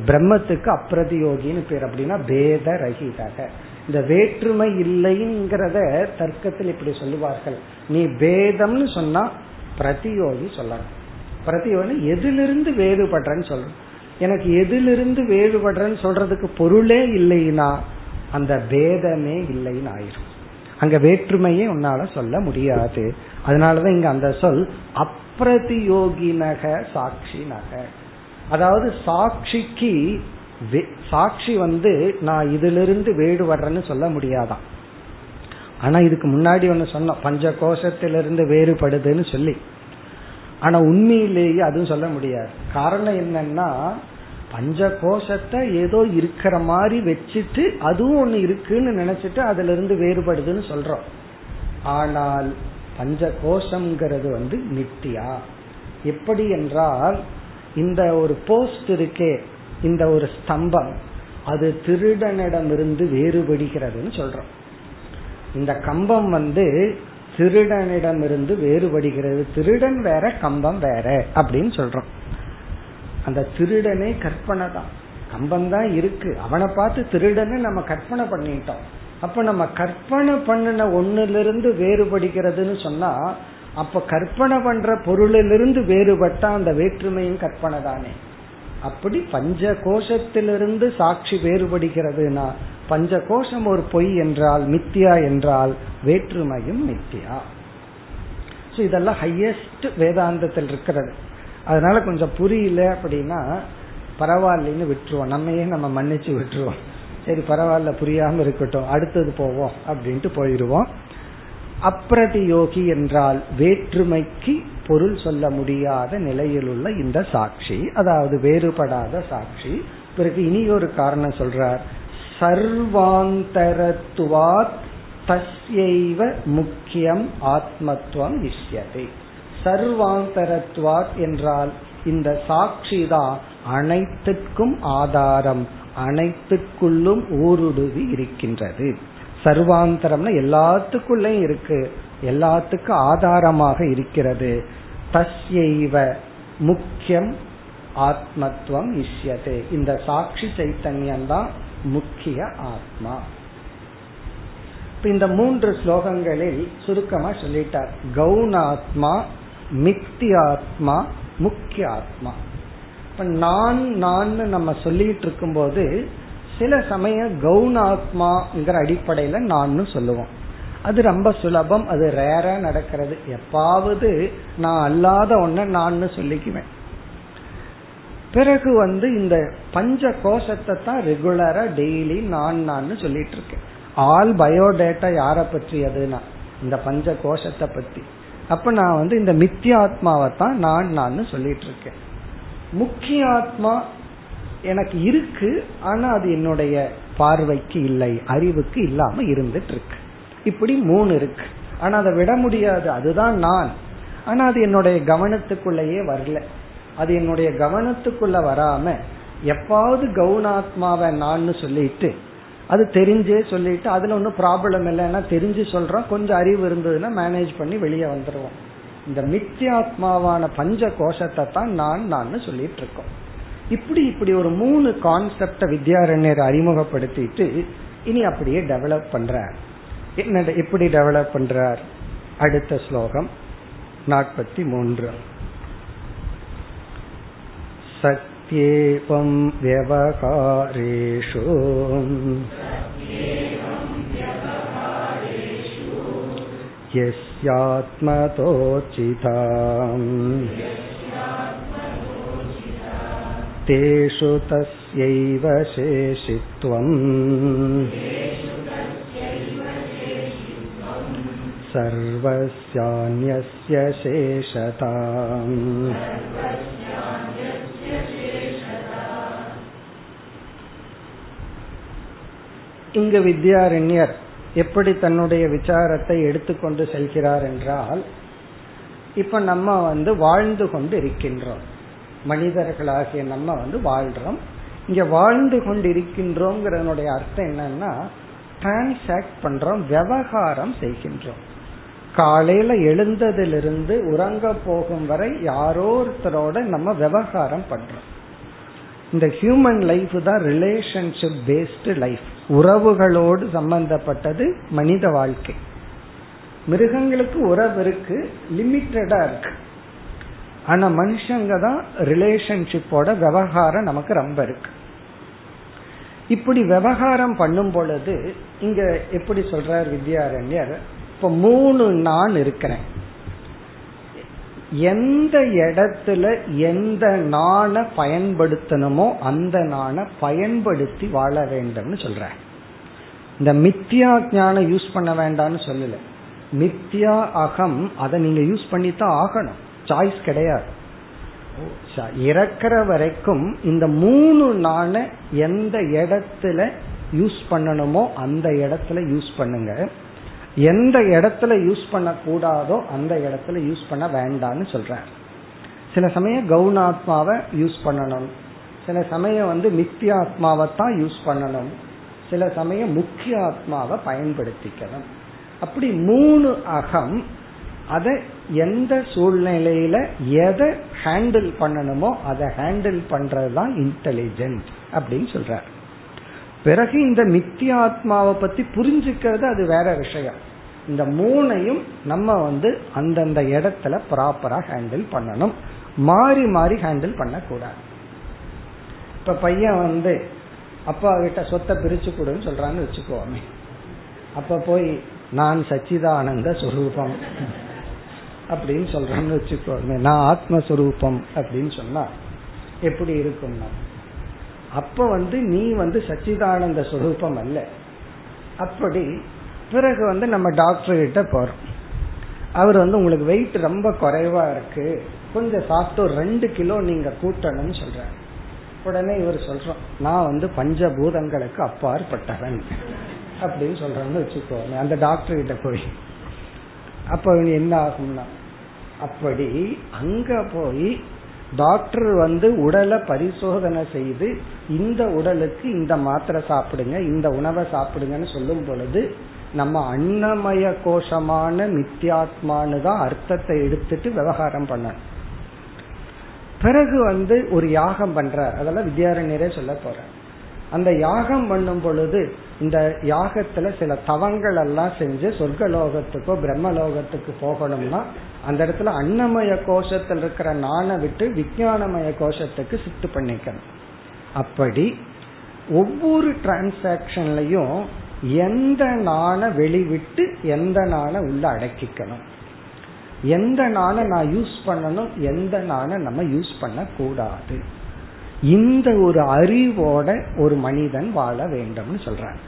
பிரம்மத்துக்கு அப்பிரதியோகின்னு பேர் அப்படின்னா பேத ரகிதக. இந்த வேற்றுமை இல்லைங்கிறத தர்க்கத்தில் இப்படி சொல்லுவார்கள். நீ பேதம்னு சொன்னா பிரதியோகி சொல்லணும் பிரதியோகி எதிலிருந்து வேறுபடுறன்னு சொல்லணும் எனக்கு எதிலிருந்து வேறுபடுறேன்னு சொல்றதுக்கு பொருளே இல்லைன்னா அந்த பேதமே இல்லைன்னு ஆயிரும். அங்க வேற்றுமையே உன்னால சொல்ல முடியாது. அதனாலதான் இங்க அந்த சொல் அப்பிரதியோகினக சாட்சி நக அதாவது சாட்சிக்கு சாட்சி வந்து நான் இதிலிருந்து வேறுபடுறேன்னு சொல்ல முடியாதான். ஆனா இதுக்கு முன்னாடி ஒன்னு சொன்னோம் பஞ்ச கோஷத்திலிருந்து வேறுபடுதுன்னு சொல்லி. ஆனா உண்மையிலேயே அதுவும் சொல்ல முடியாது. காரணம் என்னன்னா பஞ்ச கோஷத்தை ஏதோ இருக்கிற மாதிரி வச்சுட்டு அதுவும் ஒண்ணு இருக்குன்னு நினைச்சிட்டு அதுல இருந்து வேறுபடுதுன்னு சொல்றோம். ஆனால் பஞ்ச கோஷம்ங்கிறது வந்து நித்தியா எப்படி என்றால் இந்த ஒரு போஸ்ட் இருக்கே இந்த ஒரு ஸ்தம்பம் அது திருடனிடமிருந்து வேறுபடுகிறதுன்னு சொல்றோம். இந்த கம்பம் வந்து திருடனிடமிருந்து வேறுபடுகிறது. திருடன் வேற கம்பம் வேற அப்படின்னு சொல்றோம். அந்த திருடனே கற்பனை தான். கம்பம் தான் இருக்கு. அவனை பார்த்து திருடன்னு நம்ம கற்பனை பண்ணிட்டோம். அப்ப நம்ம கற்பனை பண்ணின ஒண்ணுல இருந்து வேறுபடுகிறதுன்னு சொன்னா அப்ப கற்பனை பண்ற பொருளிலிருந்து வேறுபட்டா அந்த வேற்றுமையும் கற்பனை தானே. அப்படி பஞ்ச கோஷத்திலிருந்து சாட்சி வேறுபடுகிறதுனா பஞ்ச கோஷம் ஒரு பொய் என்றால் மித்தியா என்றால் வேற்றுமையும் மித்தியா. இதெல்லாம் ஹையஸ்ட் வேதாந்தத்தில் இருக்கிறது. அதனால கொஞ்சம் புரியல அப்படின்னா பரவாயில்லன்னு விட்டுருவோம். நம்மையே நம்ம மன்னிச்சு விட்டுருவோம். சரி பரவாயில்ல புரியாம இருக்கட்டும். அடுத்தது போவோம் அப்படின்ட்டு போயிடுவோம். அப்பிரதியோகி என்றால் வேற்றுமைக்கு பொருள் சொல்ல முடியாத நிலையில் உள்ள இந்த சாட்சி. அதாவது வேறுபடாத சாட்சி. பிறகு இனி ஒரு காரணம் சொல்றார். சர்வாந்தரத்துவாத் தஸ்யைவ முக்கியம் ஆத்மத்துவம் இஷ்யதே. சர்வாந்தரத்துவாத் என்றால் இந்த சாட்சி தான் அனைத்துக்கும் ஆதாரம் அனைத்துக்குள்ளும் ஊருடுவி இருக்கின்றது. சர்வாந்தரம்னா எல்லாத்துக்குள்ளயும் இருக்கு. எல்லாத்துக்கும் ஆதாரமாக இருக்கிறது. தஸ்யைவ முக்கியம் ஆத்மத்துவம் இஷ்யதே. இந்த சாட்சி சைத்தன்யம் தான் முக்கிய ஆத்மா. இந்த மூன்று ஸ்லோகங்களில் சுருக்கமா சொல்லிட்டார். கவுனாத்மா மிக்தியாத்மா முக்கிய ஆத்மா இப்ப நான் நான் நம்ம சொல்லிட்டு இருக்கும் போது சில சமயம் கவுனாத்மாங்கிற அடிப்படையில நான் சொல்லுவோம். அது ரொம்ப சுலபம் அது ரேரா நடக்கிறது. எப்பாவது நான் அல்லாத ஒன்ன நான் சொல்லிக்குவேன். பிறகு வந்து இந்த பஞ்ச கோஷத்தை தான் ரெகுலரா டெய்லி நான் நான் சொல்லிட்டு இருக்கேன் ஆல் பயோடேட்டா யார பற்றியதுன்னா இந்த பஞ்ச கோஷத்தை பத்தி. அப்ப நான் வந்து இந்த மித்தியாத்மாவை தான் நான் நான் சொல்லிட்டு இருக்கேன் முக்கிய ஆத்மா எனக்கு இருக்கு ஆனா அது என்னுடைய பார்வைக்கு இல்லை அறிவுக்கு இல்லாம இருந்துட்டு இருக்கு இப்படி மூணு இருக்கு. ஆனா அதை விட முடியாது அதுதான் நான். ஆனா அது என்னுடைய கவனத்துக்குள்ளேயே வரல. அது என்னுடைய கவனத்துக்குள்ள வராம எப்பாவது கவுனாத்மாவை நான் சொல்லிட்டு அது தெரிஞ்சே சொல்லிட்டு அதுல ஒன்றும் ப்ராப்ளம் இல்லைன்னா தெரிஞ்சு சொல்றோம். கொஞ்சம் அறிவு இருந்ததுன்னா மேனேஜ் பண்ணி வெளியே வந்துடுவோம் இந்த மித்தியாத்மாவான பஞ்ச கோஷத்தை தான் நான் நான் சொல்லிட்டு இருக்கோம் இப்படி இப்படி ஒரு மூணு கான்செப்ட வித்யாரண்யர் அறிமுகப்படுத்திட்டு இனி அப்படியே டெவலப் பண்றார் என்ன எப்படி டெவலப் பண்றார் அடுத்த ஸ்லோகம் நாற்பத்தி மூன்று சத்யேவம் व्यवहारेषु यस्यात्मतोचिताम् तेषु तस्यैव शेषित्वम् सर्वस्यान्यस्य शेषताम् இங்கு வித்யாரண்யர் எப்படி தன்னுடைய விசாரத்தை எடுத்துக்கொண்டு செல்கிறார் என்றால் இப்ப நம்ம வந்து வாழ்ந்து கொண்டு இருக்கின்றோம் மனிதர்களாகிய நம்ம வந்து வாழ்றோம். இங்க வாழ்ந்து கொண்டு இருக்கின்றோங்கிறனுடைய அர்த்தம் என்னன்னா டிரான்சாக்ட் பண்றோம் விவகாரம் செய்கின்றோம். காலையில எழுந்ததிலிருந்து உறங்க போகும் வரை யாரோ ஒருத்தரோட நம்ம விவகாரம் பண்றோம். இந்த ஹியூமன் லைஃப் தான் ரிலேஷன்ஷிப் பேஸ்டு லைஃப் உறவுகளோடு சம்பந்தப்பட்டது மனித வாழ்க்கை. மிருகங்களுக்கு உறவு இருக்கு லிமிட்டடா இருக்கு. ஆனா மனுஷங்க தான் ரிலேஷன்ஷிப்போட விவகாரம் நமக்கு ரொம்ப இருக்கு. இப்படி விவகாரம் பண்ணும் பொழுது இங்க எப்படி சொல்றார் வித்யாரண்யர்? இப்ப மூணு நான் இருக்கிறேன். எந்த இடத்துல எந்த நாண பயன்படுத்தணுமோ அந்த நாண பயன்படுத்தி வாழ வேண்டும்னு சொல்ற இந்த மித்தியா ஞானம் யூஸ் பண்ண வேண்டாம்னு சொல்லல. மித்தியா அகம் அதை நீங்க யூஸ் பண்ணித்தான் ஆகணும். சாய்ஸ் கிடையாது. இறக்கிற வரைக்கும் இந்த மூணு நாண எந்த இடத்துல யூஸ் பண்ணணுமோ அந்த இடத்துல யூஸ் பண்ணுங்க. எந்த இடத்துல யூஸ் பண்ண கூடாதோ அந்த இடத்துல யூஸ் பண்ண வேண்டாம்னு சொல்றார் சில சமயம் கவுனாத்மாவை யூஸ் பண்ணணும். சில சமயம் வந்து மித்தியாத்மாவை தான் யூஸ் பண்ணணும். சில சமயம் முக்கிய ஆத்மாவை பயன்படுத்திக்கணும். அப்படி மூணு அகம் அதை எந்த சூழ்நிலையில எதை ஹேண்டில் பண்ணணுமோ அதை ஹேண்டில் பண்றதுதான் இன்டெலிஜென்ட் அப்படின்னு சொல்றார். பிறகு இந்த மித்தியாத்மாவை பத்தி புரிஞ்சுக்கிறது அது வேற விஷயம். இந்த மூணையும் நம்ம வந்து அந்தந்த இடத்துல ப்ராப்பரா ஹேண்டில் பண்ணணும். மாறி மாறி ஹேண்டில் பண்ணக்கூடாது. இப்ப பையன் வந்து அப்பா கிட்ட சொத்தை பிரிச்சு கொடுன்னு சொல்றான்னு வச்சுக்கோமே. அப்ப போய் நான் சச்சிதானந்த சுரூபம். அப்படின்னு சொல்றேன்னு வச்சுக்கோமே. நான் ஆத்மஸ்வரூபம் அப்படின்னு சொன்னா எப்படி இருக்கும்னா அப்ப வந்து நீ வந்து சச்சிதானந்த சுரூபம் அல்ல. அப்படி பிறகு வந்து நம்ம டாக்டர் கிட்ட போறோம். அவர் வந்து உங்களுக்கு வெயிட் ரொம்ப குறைவா இருக்கு. கொஞ்சம் சாப்பிட்டு ஒரு ரெண்டு கிலோ நீங்க கூட்டணும்னு சொல்றாரு. உடனே இவர் சொல்றோம் நான் வந்து பஞ்சபூதங்களுக்கு அப்பாற்பட்டவன் அப்படின்னு சொல்றேன்னு வச்சுக்கோங்க அந்த டாக்டர் கிட்ட போய். அப்ப என்ன ஆகும்னா அப்படி அங்க போய் டாக்டர் வந்து உடலை பரிசோதனை செய்து இந்த உடலுக்கு இந்த மாத்திரை சாப்பிடுங்க இந்த உணவை சாப்பிடுங்கன்னு சொல்லும் பொழுது நம்ம அன்னமய கோஷமான மித்தியாத்மானு தான் அர்த்தத்தை எடுத்துட்டு விவகாரம் பண்ணணும். பிறகு வந்து ஒரு யாகம் பண்ற அதெல்லாம் வித்யாரண்யரே சொல்ல போற அந்த யாகம் பண்ணும் பொழுது இந்த யாகத்துல சில தவங்கள் எல்லாம் செஞ்சு சொர்க்கலோகத்துக்கோ பிரம்மலோகத்துக்கு போகணும்னா அந்த இடத்துல அன்னமய கோஷத்தில் இருக்கிற நானை விட்டு விஞ்ஞானமய கோஷத்துக்கு சித்து பண்ணிக்கணும். அப்படி ஒவ்வொரு டிரான்சாக்சன்லயும் எந்த நாண வெளிவிட்டு எந்த நாணை உள்ள அடக்கிக்கணும். எந்த நாணை நான் யூஸ் பண்ணணும் எந்த நாணை நம்ம யூஸ் பண்ண கூடாது இந்த ஒரு அறிவோட ஒரு மனிதன் வாழ வேண்டும்னு சொல்றாங்க.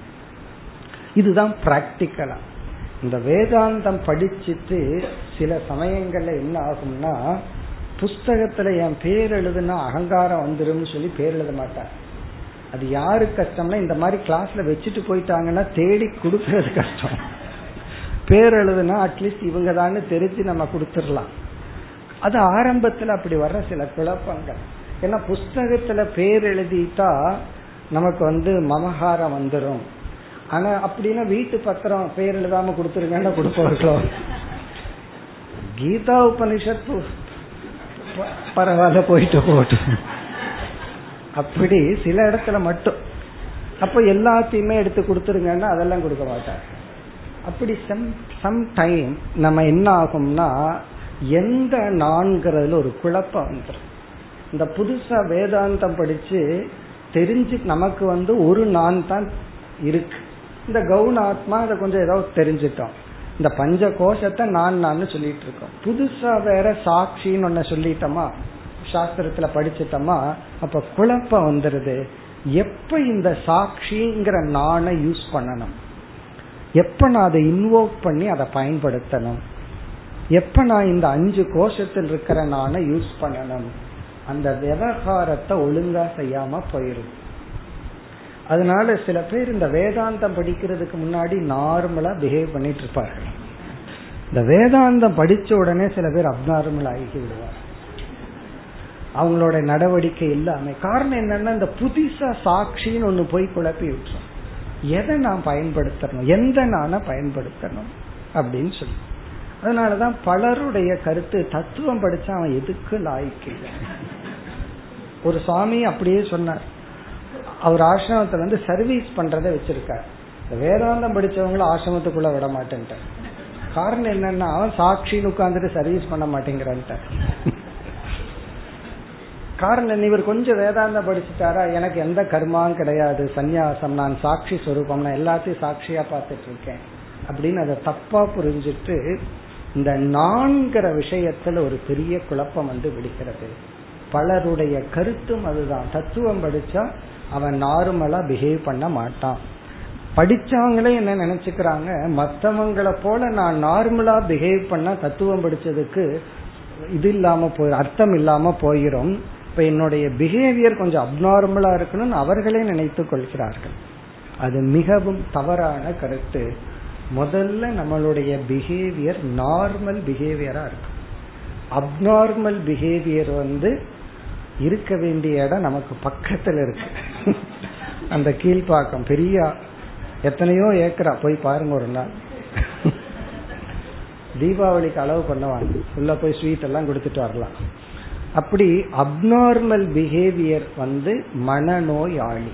இதுதான் பிராக்டிக்கலா இந்த வேதாந்தம் படிச்சுட்டு சில சமயங்கள்ல என்ன ஆகும்னா புஸ்தகத்துல என் பேர் எழுதுனா அகங்காரம் வந்துடும் சொல்லி பேர் எழுத மாட்டார். அது யாரு கஷ்டம்னா இந்த மாதிரி கிளாஸ்ல வச்சுட்டு போயிட்டாங்கன்னா தேடி கொடுக்கறது கஷ்டம். பேர் எழுதுனா அட்லீஸ்ட் இவங்க தான் தெரிஞ்சு நம்ம கொடுத்துடலாம். அது ஆரம்பத்துல அப்படி வர்ற சில குழப்பங்கள். ஏன்னா புஸ்தகத்துல பேர் எழுதிட்டா நமக்கு வந்து மமகாரம் வந்துடும் ஆனா அப்படின்னா வீட்டு பத்திரம் பேர் எழுதாம கொடுத்துருங்கன்னு கொடுப்பார்களோ கீதா உபனிஷத் பரவாயில்ல போயிட்டு போட்டு. அப்படி சில இடத்துல மட்டும். அப்ப எல்லாத்தையுமே எடுத்து கொடுத்துருங்கன்னா அதெல்லாம் கொடுக்க மாட்டாங்க. அப்படி சம் சம் டைம் நம்ம என்ன ஆகும்னா எந்த நான்கிறதுல ஒரு குழப்பம் வந்துடும் இந்த புதுசா வேதாந்தம் படிச்சு தெரிஞ்சு நமக்கு வந்து ஒரு நான் தான் இருக்கு. இந்த கவுனாத்மா அதை கொஞ்சம் ஏதோ தெரிஞ்சிட்டோம். இந்த பஞ்ச கோஷத்தை நான் நான் சொல்லிட்டு இருக்கோம். புதுசா வேற சாட்சின்னு ஒன்ன சொல்லிட்டோமா? சாஸ்திரத்துல படிச்சுட்டோமா? அப்ப குழப்பம் வந்துருது. எப்ப இந்த சாட்சிங்கிற நானை யூஸ் பண்ணணும்? எப்ப நான் அதை இன்வோக் பண்ணி அதை பயன்படுத்தணும்? எப்ப நான் இந்த அஞ்சு கோஷத்தில் இருக்கிற நானை யூஸ் பண்ணணும்? அந்த விவகாரத்தை ஒழுங்கா செய்யாம போயிரும். அதனால சில பேர் இந்த வேதாந்தம் படிக்கிறதுக்கு முன்னாடி நார்மலா பிஹேவ் பண்ணிட்டு இருப்பார்கள். இந்த வேதாந்தம் படிச்ச உடனே சில பேர் அப்நார்மல் ஆகி விடுவார். அவங்களோட நடவடிக்கை எல்லாமே காரணம் என்னன்னா இந்த புதுசா சாட்சின்னு ஒண்ணு போய் குழப்பி விட்டுரும். எதை நான் பயன்படுத்தணும்? எந்த நான பயன்படுத்தணும்? அப்படின்னு சொல்லி. அதனாலதான் பலருடைய கருத்து தத்துவம் படிச்சா அவன் எதுக்கு லாய்க்கு? ஒரு சுவாமி அப்படியே சொன்னார். அவர் ஆசிரமத்துல வந்து சர்வீஸ் பண்றத வச்சிருக்கார். வேதாந்தம் படிச்சவங்கள ஆசிரமத்துக்குள்ள விட மாட்டேன்ட்டார். காரணம் என்னன்னா அவன் சாட்சின்னு உட்காந்துட்டு சர்வீஸ் பண்ண மாட்டேங்கிறான்ட்ட காரணம் இவர் கொஞ்சம் வேதாந்தம் படிச்சுட்டாரா? எனக்கு எந்த கர்மாவும் கிடையாது. சந்நியாசம் நான் சாட்சி சொரூபம் நான் எல்லாத்தையும் சாட்சியா பார்த்துட்டு இருக்கேன் அப்படின்னு அதை தப்பா புரிஞ்சுட்டு இந்த நான்கிற விஷயத்துல ஒரு பெரிய குழப்பம் வந்து விடுக்கிறது பலருடைய கருத்தும் அதுதான். தத்துவம் படிச்சா அவன் நார்மலா பிஹேவ் பண்ண மாட்டான். படிச்சவங்களே என்ன நினைச்சுக்கிறாங்க? மற்றவங்களை போல நான் நார்மலா பிஹேவ் பண்ண தத்துவம் படிச்சதுக்கு இது இல்லாம போய் அர்த்தம் இல்லாம போயிரும். இப்ப என்னுடைய பிஹேவியர் கொஞ்சம் அப்நார்மலா இருக்கணும்னு அவர்களே நினைத்து கொள்கிறார்கள். அது மிகவும் தவறான கருத்து. முதல்ல நம்மளுடைய பிஹேவியர் நார்மல் பிஹேவியரா இருக்கும். அப்நார்மல் பிஹேவியர் வந்து இருக்க வேண்டிய இடம் நமக்கு பக்கத்துல இருக்கு. அந்த கீழ்ப்பாக்கம் பெரிய. எத்தனையோ ஏக்கரா. போய் பாருங்க ஒரு நாள். தீபாவளிக்கு அளவு பண்ணுவாங்க. உள்ள போய் ஸ்வீட் எல்லாம் கொடுத்துட்டு வரலாம். அப்படி அப்நார்மல் பிஹேவியர் வந்து மனநோயாளி.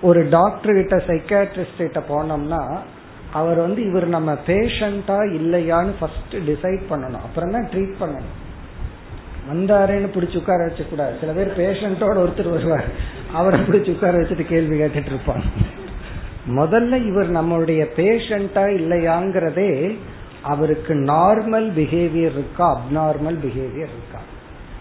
ஒரு டாக்டர் கிட்ட சைக்காட்ரிஸ்ட் கிட்ட போனோம்னா அவர் வந்து இவர் நம்ம பேஷண்டா இல்லையான்னு ஃபர்ஸ்ட் டிசைட் பண்ணணும். அப்புறம் தான் ட்ரீட் பண்ணணும். வந்தாருன்னு பிடிச்சி உட்கார வச்சக்கூடாது. சில பேர் பேஷண்டோட ஒருத்தர் வருவார். அவரை பிடிச்சி உட்கார வச்சுட்டு கேள்வி கேட்டுட்டு இருப்பாங்க. முதல்ல இவர் நம்மளுடைய பேஷண்டா இல்லையாங்கிறதே அவருக்கு நார்மல் பிஹேவியர் இருக்கா அப்நார்மல் பிஹேவியர் இருக்கா?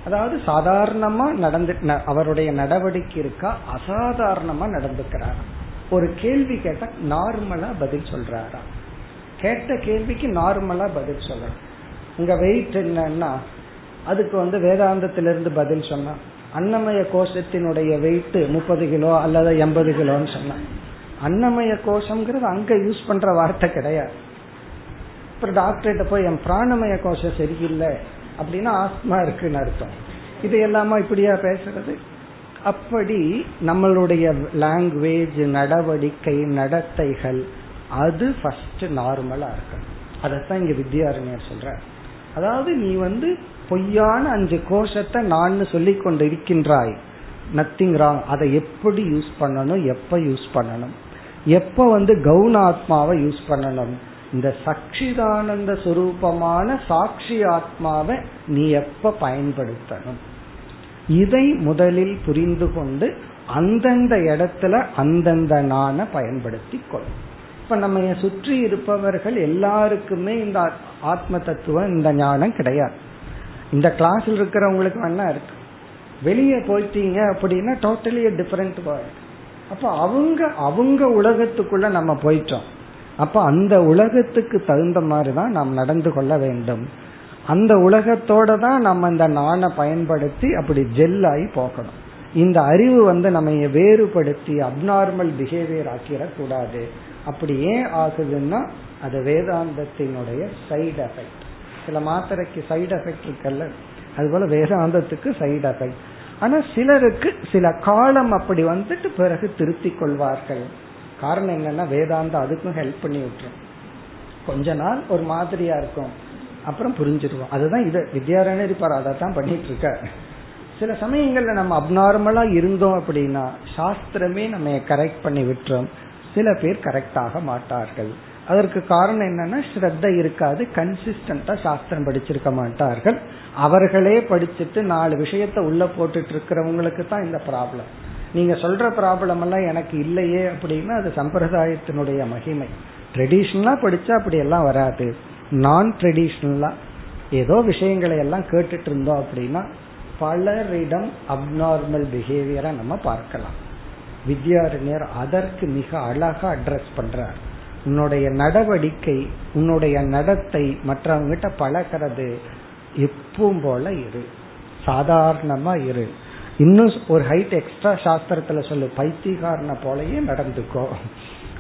அதாவது சாதாரணமா நடந்து அவருடைய நடவடிக்கை இருக்கா அசாதாரணமா நடந்துக்கிறாரா? ஒரு கேள்வி கேட்டா நார்மலா பதில் சொல்றாரா? கேட்ட கேள்விக்கு நார்மலா பதில் சொல்றாரு உங்க வெயிட் என்னன்னா அதுக்கு வந்து வேதாந்தத்திலிருந்து பதில் சொன்னான் அன்னமய கோஷத்தினுடைய வெயிட் முப்பது கிலோ அல்லது எண்பது கிலோன்னு சொன்னான் அன்னமய கோஷம்ங்கிறது அங்க யூஸ் பண்ற வார்த்தை கிடையாது. அப்புறம் டாக்டர்கிட்ட போய் என் பிராணமய கோஷம் சரியில்லை அப்படின்னா ஆஸ்மா இருக்குன்னு அர்த்தம். இது எல்லாமா இப்படியா பேசுறது? அப்படி நம்மளுடைய லாங்குவேஜ் நடவடிக்கை நடத்தைகள் அது ஃபர்ஸ்ட் நார்மலா இருக்கணும். அதைத்தான் இங்க வித்யாரண்யர் சொல்ற அதாவது நீ வந்து பொய்யான அஞ்சு கோஷத்தை நான் சொல்லி கொண்டு இருக்கின்றாய் நத்திங் ராங் அதை எப்படி யூஸ் பண்ணணும்? எப்ப யூஸ் பண்ணணும்? எப்ப வந்து கவுனாத்மாவை யூஸ் பண்ணணும்? இந்த சக்ஷிதானந்த சுரூபமான சாட்சி ஆத்மாவை நீ எப்ப பயன்படுத்தணும்? இதை முதலில் புரிந்து கொண்டு அந்தந்த இடத்துல அந்தந்த நான பயன்படுத்தி கொள்ளும். இப்ப நம்ம சுற்றி இருப்பவர்கள் எல்லாருக்குமே இந்த ஆத்ம தத்துவம் இந்த ஞானம் கிடையாது. இந்த கிளாஸ்ல இருக்கிறவங்களுக்கு வேணா இருக்கு. வெளியே போயிட்டீங்க அப்படின்னா டோட்டலி டிஃபரெண்ட் வேர்ல்ட் அப்ப அவங்க அவங்க உலகத்துக்குள்ள நம்ம போயிட்டோம். அப்ப அந்த உலகத்துக்கு தகுந்த மாதிரி தான் நாம் நடந்து கொள்ள வேண்டும். அந்த உலகத்தோட தான் நம்ம இந்த நாணை பயன்படுத்தி அப்படி ஜெல் ஆகி போகணும். இந்த அறிவு வந்து நம்ம வேறுபடுத்தி அப்நார்மல் பிஹேவியர் ஆக்கிடக்கூடாது. அப்படி ஏன் ஆகுதுன்னா அது வேதாந்தத்தினுடைய சைடு எஃபெக்ட் சில மாத்திரைக்கு சைடு எஃபெக்ட் இருக்குல்ல? அது போல வேதாந்தத்துக்கு சைடு எஃபெக்ட் ஆனா சிலருக்கு சில காலம் அப்படி வந்துட்டு பிறகு திருத்தி கொள்வார்கள். காரணம் என்னன்னா வேதாந்தம் அதுக்கும் ஹெல்ப் பண்ணி விட்டுரும். கொஞ்ச நாள் ஒரு மாதிரியா இருக்கும். அப்புறம் புரிஞ்சிருவோம். அதுதான் இது. வித்யாரண்யர் இருப்பார் அதை தான் பண்ணிட்டு இருக்க சில சமயங்கள்ல நம்ம அப்நார்மலா இருந்தோம் அப்படின்னா சாஸ்திரமே நம்ம கரெக்ட் பண்ணி விட்டுரும். சில பேர் கரெக்டாக மாட்டார்கள். அதற்கு காரணம் என்னன்னா ஸ்ரத்த இருக்காது கன்சிஸ்டண்டா சாஸ்திரம் படிச்சிருக்க மாட்டார்கள். அவர்களே படிச்சுட்டு நாலு விஷயத்த உள்ள போட்டுட்டு இருக்கிறவங்களுக்கு தான் இந்த ப்ராப்ளம் நீங்க சொல்ற ப்ராப்ளம் எல்லாம் எனக்கு இல்லையே அப்படின்னா அது சம்பிரதாயத்தினுடைய மகிமை. ட்ரெடிஷ்னலா படிச்சா அப்படி எல்லாம் வராது. நான் ட்ரெடிஷ்னலா ஏதோ விஷயங்களை எல்லாம் கேட்டுட்டு இருந்தோம் அப்படின்னா பலரிடம் அப்நார்மல் பிஹேவியரா நம்ம பார்க்கலாம். வித்யாரண்யர் அதற்கு மிக அழகா அட்ரஸ் பண்றார். உன்னுடைய நடவடிக்கை உன்னுடைய நடத்தை மற்றவங்கிட்ட பழகிறது எப்பவும் போல இரு. சாதாரணமா இரு. இன்னும் ஒரு ஹைட் எக்ஸ்ட்ரா சாஸ்திரத்துல சொல்லு பைத்தியகாரனை போலயே நடந்துக்கோ.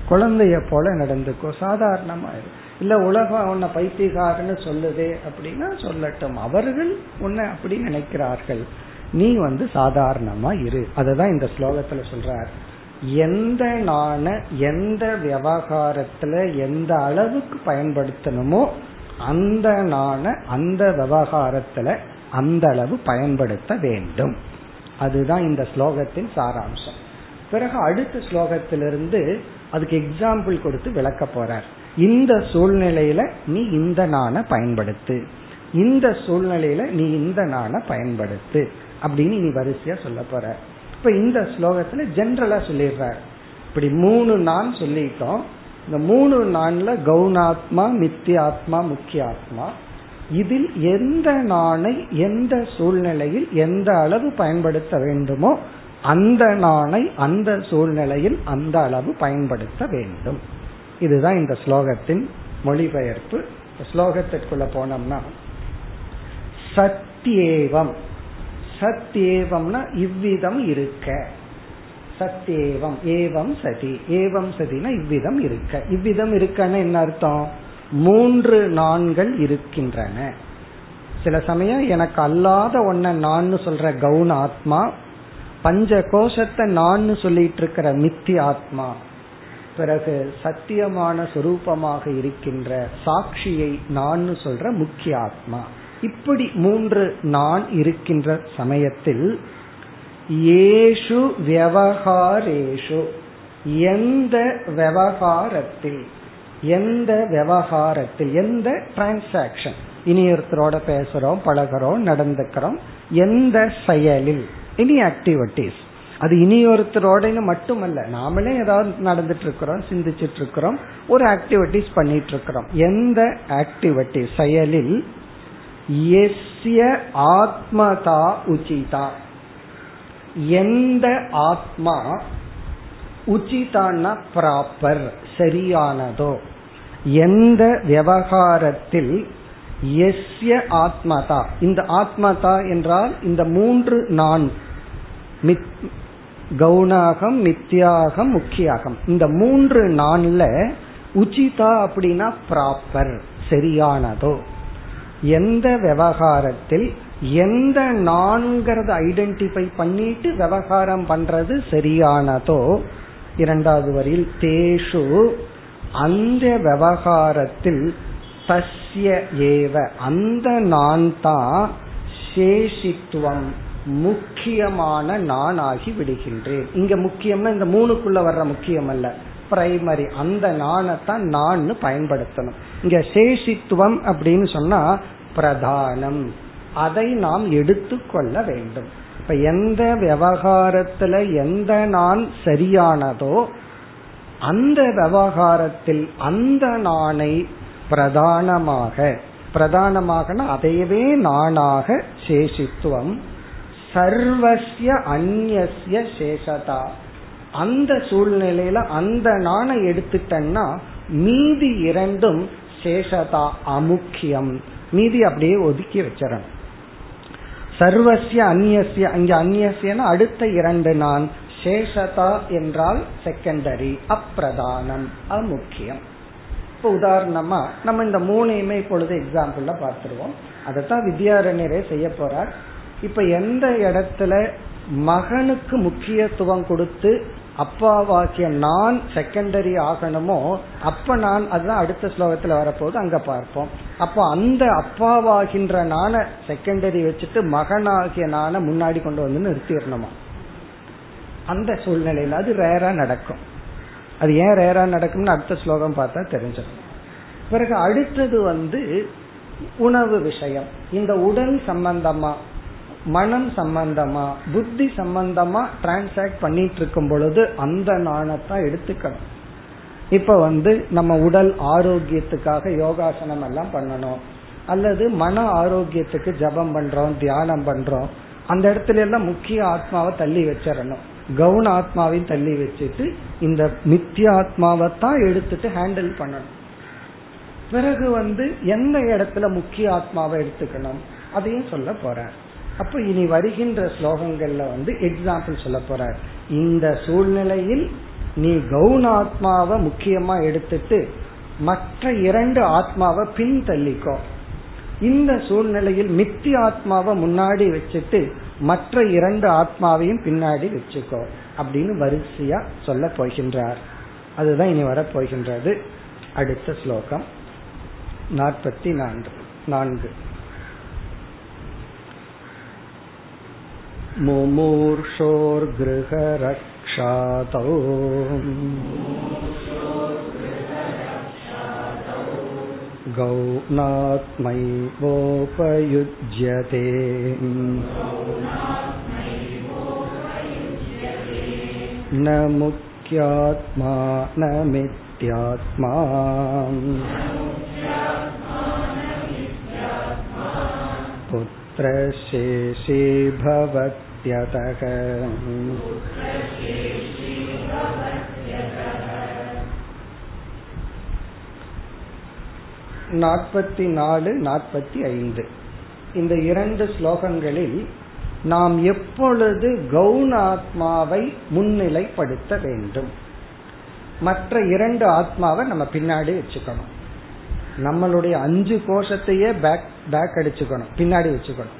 குழந்தைய போல நடந்துக்கோ. சாதாரணமா இரு. இல்ல உலகம் உன்னை பைத்தியகாரன்னு சொல்லுதே அப்படின்னா சொல்லட்டும். அவர்கள் உன்னை அப்படி நினைக்கிறார்கள். நீ வந்து சாதாரணமா இரு. அதுதான் இந்த ஸ்லோகத்துல சொல்றார். எந்த நாண எந்த விவகாரத்துல எந்த அளவுக்கு பயன்படுத்தணுமோ அந்த நாண அந்த விவகாரத்துல அந்த அளவு பயன்படுத்த வேண்டும். அதுதான் இந்த ஸ்லோகத்தின் சாராம்சம். பிறகு அடுத்த ஸ்லோகத்திலிருந்து அதுக்கு எக்ஸாம்பிள் கொடுத்து விளக்க போறார். இந்த சூழ்நிலையில நீ இந்த நாண பயன்படுத்து. இந்த சூழ்நிலையில நீ இந்த நாண பயன்படுத்து. அப்படின்னு நீ வரிசையா சொல்ல போற. இப்ப இந்த ஸ்லோகத்துல ஜென்ரலா சொல்லிடுறாரு. இப்படி மூணு நான் சொல்லிட்டோம். இந்த மூணு நான்ல கவுனாத்மா மித்தியாத்மா முக்கிய ஆத்மா இதில் எந்த நாணை எந்த சூழ்நிலையில் எந்த அளவு பயன்படுத்த வேண்டுமோ அந்த நாணை அந்த சூழ்நிலையில் அந்த அளவு பயன்படுத்த வேண்டும். இதுதான் இந்த ஸ்லோகத்தின் மொழிபெயர்ப்பு. ஸ்லோகத்திற்குள்ள போனோம்னா சத்யேவம். சத்யேவம்னா இவ்விதம் இருக்க. சத்யேவம் ஏவம் சதி. ஏவம் சதினா இவ்விதம் இருக்க. இவ்விதம் இருக்கன்னு என்ன அர்த்தம்? மூன்று நான்கள் இருக்கின்றன. சில சமயம் எனக்கு அல்லாத ஒன்ன நான் சொல்ற கவுன ஆத்மா பஞ்ச கோஷத்தை நான் சொல்லிட்டு இருக்கிற மித்தி ஆத்மா பிறகு சத்தியமான சுரூபமாக இருக்கின்ற சாட்சியை நான் சொல்ற முக்கிய ஆத்மா. இப்படி மூன்று நான் இருக்கின்ற சமயத்தில் ஏஷு விவகாரேஷு எந்த விவகாரத்தில் எந்த விவகாரத்தில் எந்த டிரான்சாக்சன் இனி ஒருத்தரோட பேசுறோம் பழகிறோம் நடந்துக்கிறோம். எந்த செயலில்? இனி ஆக்டிவிட்டிஸ் அது இனி ஒருத்தரோட மட்டுமல்ல நாமளே ஏதாவது நடந்துட்டு இருக்கிறோம் சிந்திச்சிட்டு இருக்கிறோம் ஒரு ஆக்டிவிட்டிஸ் பண்ணிட்டு இருக்கிறோம் எந்த ஆக்டிவிட்டி செயலில் எஸ்ய ஆத்மதா உச்சிதா. எந்த ஆத்மா உச்சிதான்னா ப்ராப்பர் சரியானதோ. எந்த விவகாரத்தில் எஸ்ய ஆத்மதா இந்த ஆத்மதா என்றால் இந்த மூன்று நான் கௌணாகம் மித்தியாகம் முக்கியாகம் இந்த மூன்று நான்ல உச்சிதா அப்படின்னா ப்ராப்பர் சரியானதோ. எந்த விவகாரத்தில் எந்த நான்கிறத ஐடென்டிஃபை பண்ணிட்டு விவகாரம் பண்றது சரியானதோ இரண்டாவது வரியில் தேஷு அந்த விவகாரத்தில் தஸ்ய ஏவ அந்த நான் தான் சேஷித்துவம் முக்கியமான நான் ஆகி விடுகின்றேன். இங்க முக்கியம்னா இந்த மூணுக்குள்ள வர்ற முக்கியம் அல்ல. பிரைமரி அந்த நாணத்தான் நான் பயன்படுத்தணும். இங்க சேஷித்துவம் அப்படின்னு சொன்னா பிரதானம். அதை நாம் எடுத்துக்கொள்ள வேண்டும். இப்ப எந்த விவகாரத்துல எந்த நான் சரியானதோ அந்த விவகாரத்தில் அந்த நானை பிரதானமாக பிரதானமாகனா அதையவே நானாக சேஷித்துவம். சர்வசிய அந்நிய சேஷதா. அந்த சூழ்நிலையில அந்த நாணை எடுத்துட்டேன்னா மீதி இரண்டும் சேஷதா அமுக்கியம். மீதி அப்படியே ஒதுக்கி வச்சிடணும். சர்வசிய அந்நியசிய அங்க அந்நியசியன அடுத்த இரண்டு நான். சேஷதா என்றால் செகண்டரி அப்பிரதானம் அமுக்கியம். இப்போ உதாரணமா நம்ம இந்த மூணையுமே இப்பொழுது எக்ஸாம்பிள்ல பார்த்துருவோம். அதைத்தான் வித்யாரண்யரே செய்ய போறார். இப்ப எந்த இடத்துல மகனுக்கு முக்கியத்துவம் கொடுத்து அப்பாவாக்கிய நான் செகண்டரி ஆகணுமோ அப்ப நான் அதுதான் அடுத்த ஸ்லோகத்துல வரப்போது அங்க பார்ப்போம். அப்போ அந்த அப்பாவாகின்ற நான செகண்டரி வச்சுட்டு மகனாகிய நான முன்னாடி கொண்டு வந்து நிறுத்திடணுமா? அந்த சூழ்நிலையில அது ரேரா நடக்கும். அது ஏன் ரேரா நடக்கும்னு அடுத்த ஸ்லோகம் பார்த்தா தெரிஞ்சிடும். பிறகு அடுத்தது வந்து உணவு விஷயம். இந்த உடல் சம்பந்தமா மனம் சம்பந்தமா புத்தி சம்பந்தமா டிரான்சாக்ட் பண்ணிட்டு இருக்கும் பொழுது அந்த நாணத்தான் எடுத்துக்கணும். இப்ப வந்து நம்ம உடல் ஆரோக்கியத்துக்காக யோகாசனம் எல்லாம் பண்ணணும். அல்லது மன ஆரோக்கியத்துக்கு ஜபம் பண்றோம் தியானம் பண்றோம். அந்த இடத்துல எல்லாம் முக்கிய ஆத்மாவை தள்ளி வச்சிடணும். கவுன ஆத்மாவையும் தள்ளி வச்சுட்டு இந்த மித்திய ஆத்மாவை தான் எடுத்துட்டு ஹேண்டில் பண்ணணும். பிறகு வந்து எந்த இடத்துல முக்கிய ஆத்மாவை எடுத்துக்கணும்? அதையும் சொல்ல போறேன். அப்ப இனி வருகின்ற ஸ்லோகங்கள்ல வந்து எக்ஸாம்பிள் சொல்ல போற இந்த சூழ்நிலையில் நீ கவுனாத்மாவை முக்கியமா எடுத்துட்டு மற்ற இரண்டு ஆத்மாவை பின்தள்ளிக்கோ. இந்த சூழ்நிலையில் மித்தி ஆத்மாவை முன்னாடி வச்சுட்டு மற்ற இரண்டு ஆத்மாவையும் பின்னாடி வச்சுக்கோ அப்படின்னு வரிசையா சொல்ல போகின்றார். அதுதான் இனி வர போகின்றது அடுத்த ஸ்லோகம். நாற்பத்தி நான்கு. நான்கு. मुमूर्षोर्गृहरक्षातौ गौनात्मैवोपयुज्यते न मुख्यात्मा न मिथ्यात्मा पुत्रशेषे भवत्यतः நாற்பத்தி நாலு நாற்பத்தி ஐந்து இந்த இரண்டு ஸ்லோகங்களில் நாம் எப்பொழுது கவுனாத்மாவை முன்னிலைப்படுத்த வேண்டும் மற்ற இரண்டு ஆத்மாவை நம்ம பின்னாடி வச்சுக்கணும் நம்மளுடைய அஞ்சு கோஷத்தையே பேக் பேக் அடிச்சுக்கணும் பின்னாடி வச்சுக்கணும்.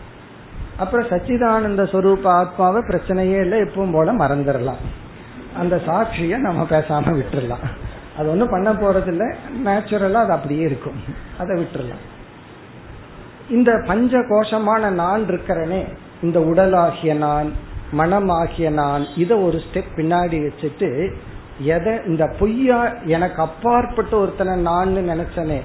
அப்புறம் சச்சிதானந்த ஸ்வரூப ஆத்மாவை பிரச்சனையே இல்லை எப்பவும் போல மறந்துடலாம். அந்த சாட்சிய நம்ம பேசாம விட்டுடலாம் அது ஒன்றும் பண்ண போறதில்ல நேச்சுரலா அது அப்படியே இருக்கும். அதை விட்டுடலாம் இந்த பஞ்ச கோஷமான நான் இருக்கிறனே இந்த உடலாகிய நான் மனமாகிய நான் இதை ஒரு ஸ்டெப் பின்னாடி வச்சுட்டு எதை இந்த பொய்யா எனக்கு அப்பாற்பட்ட ஒருத்தனை நான் நினைச்சனே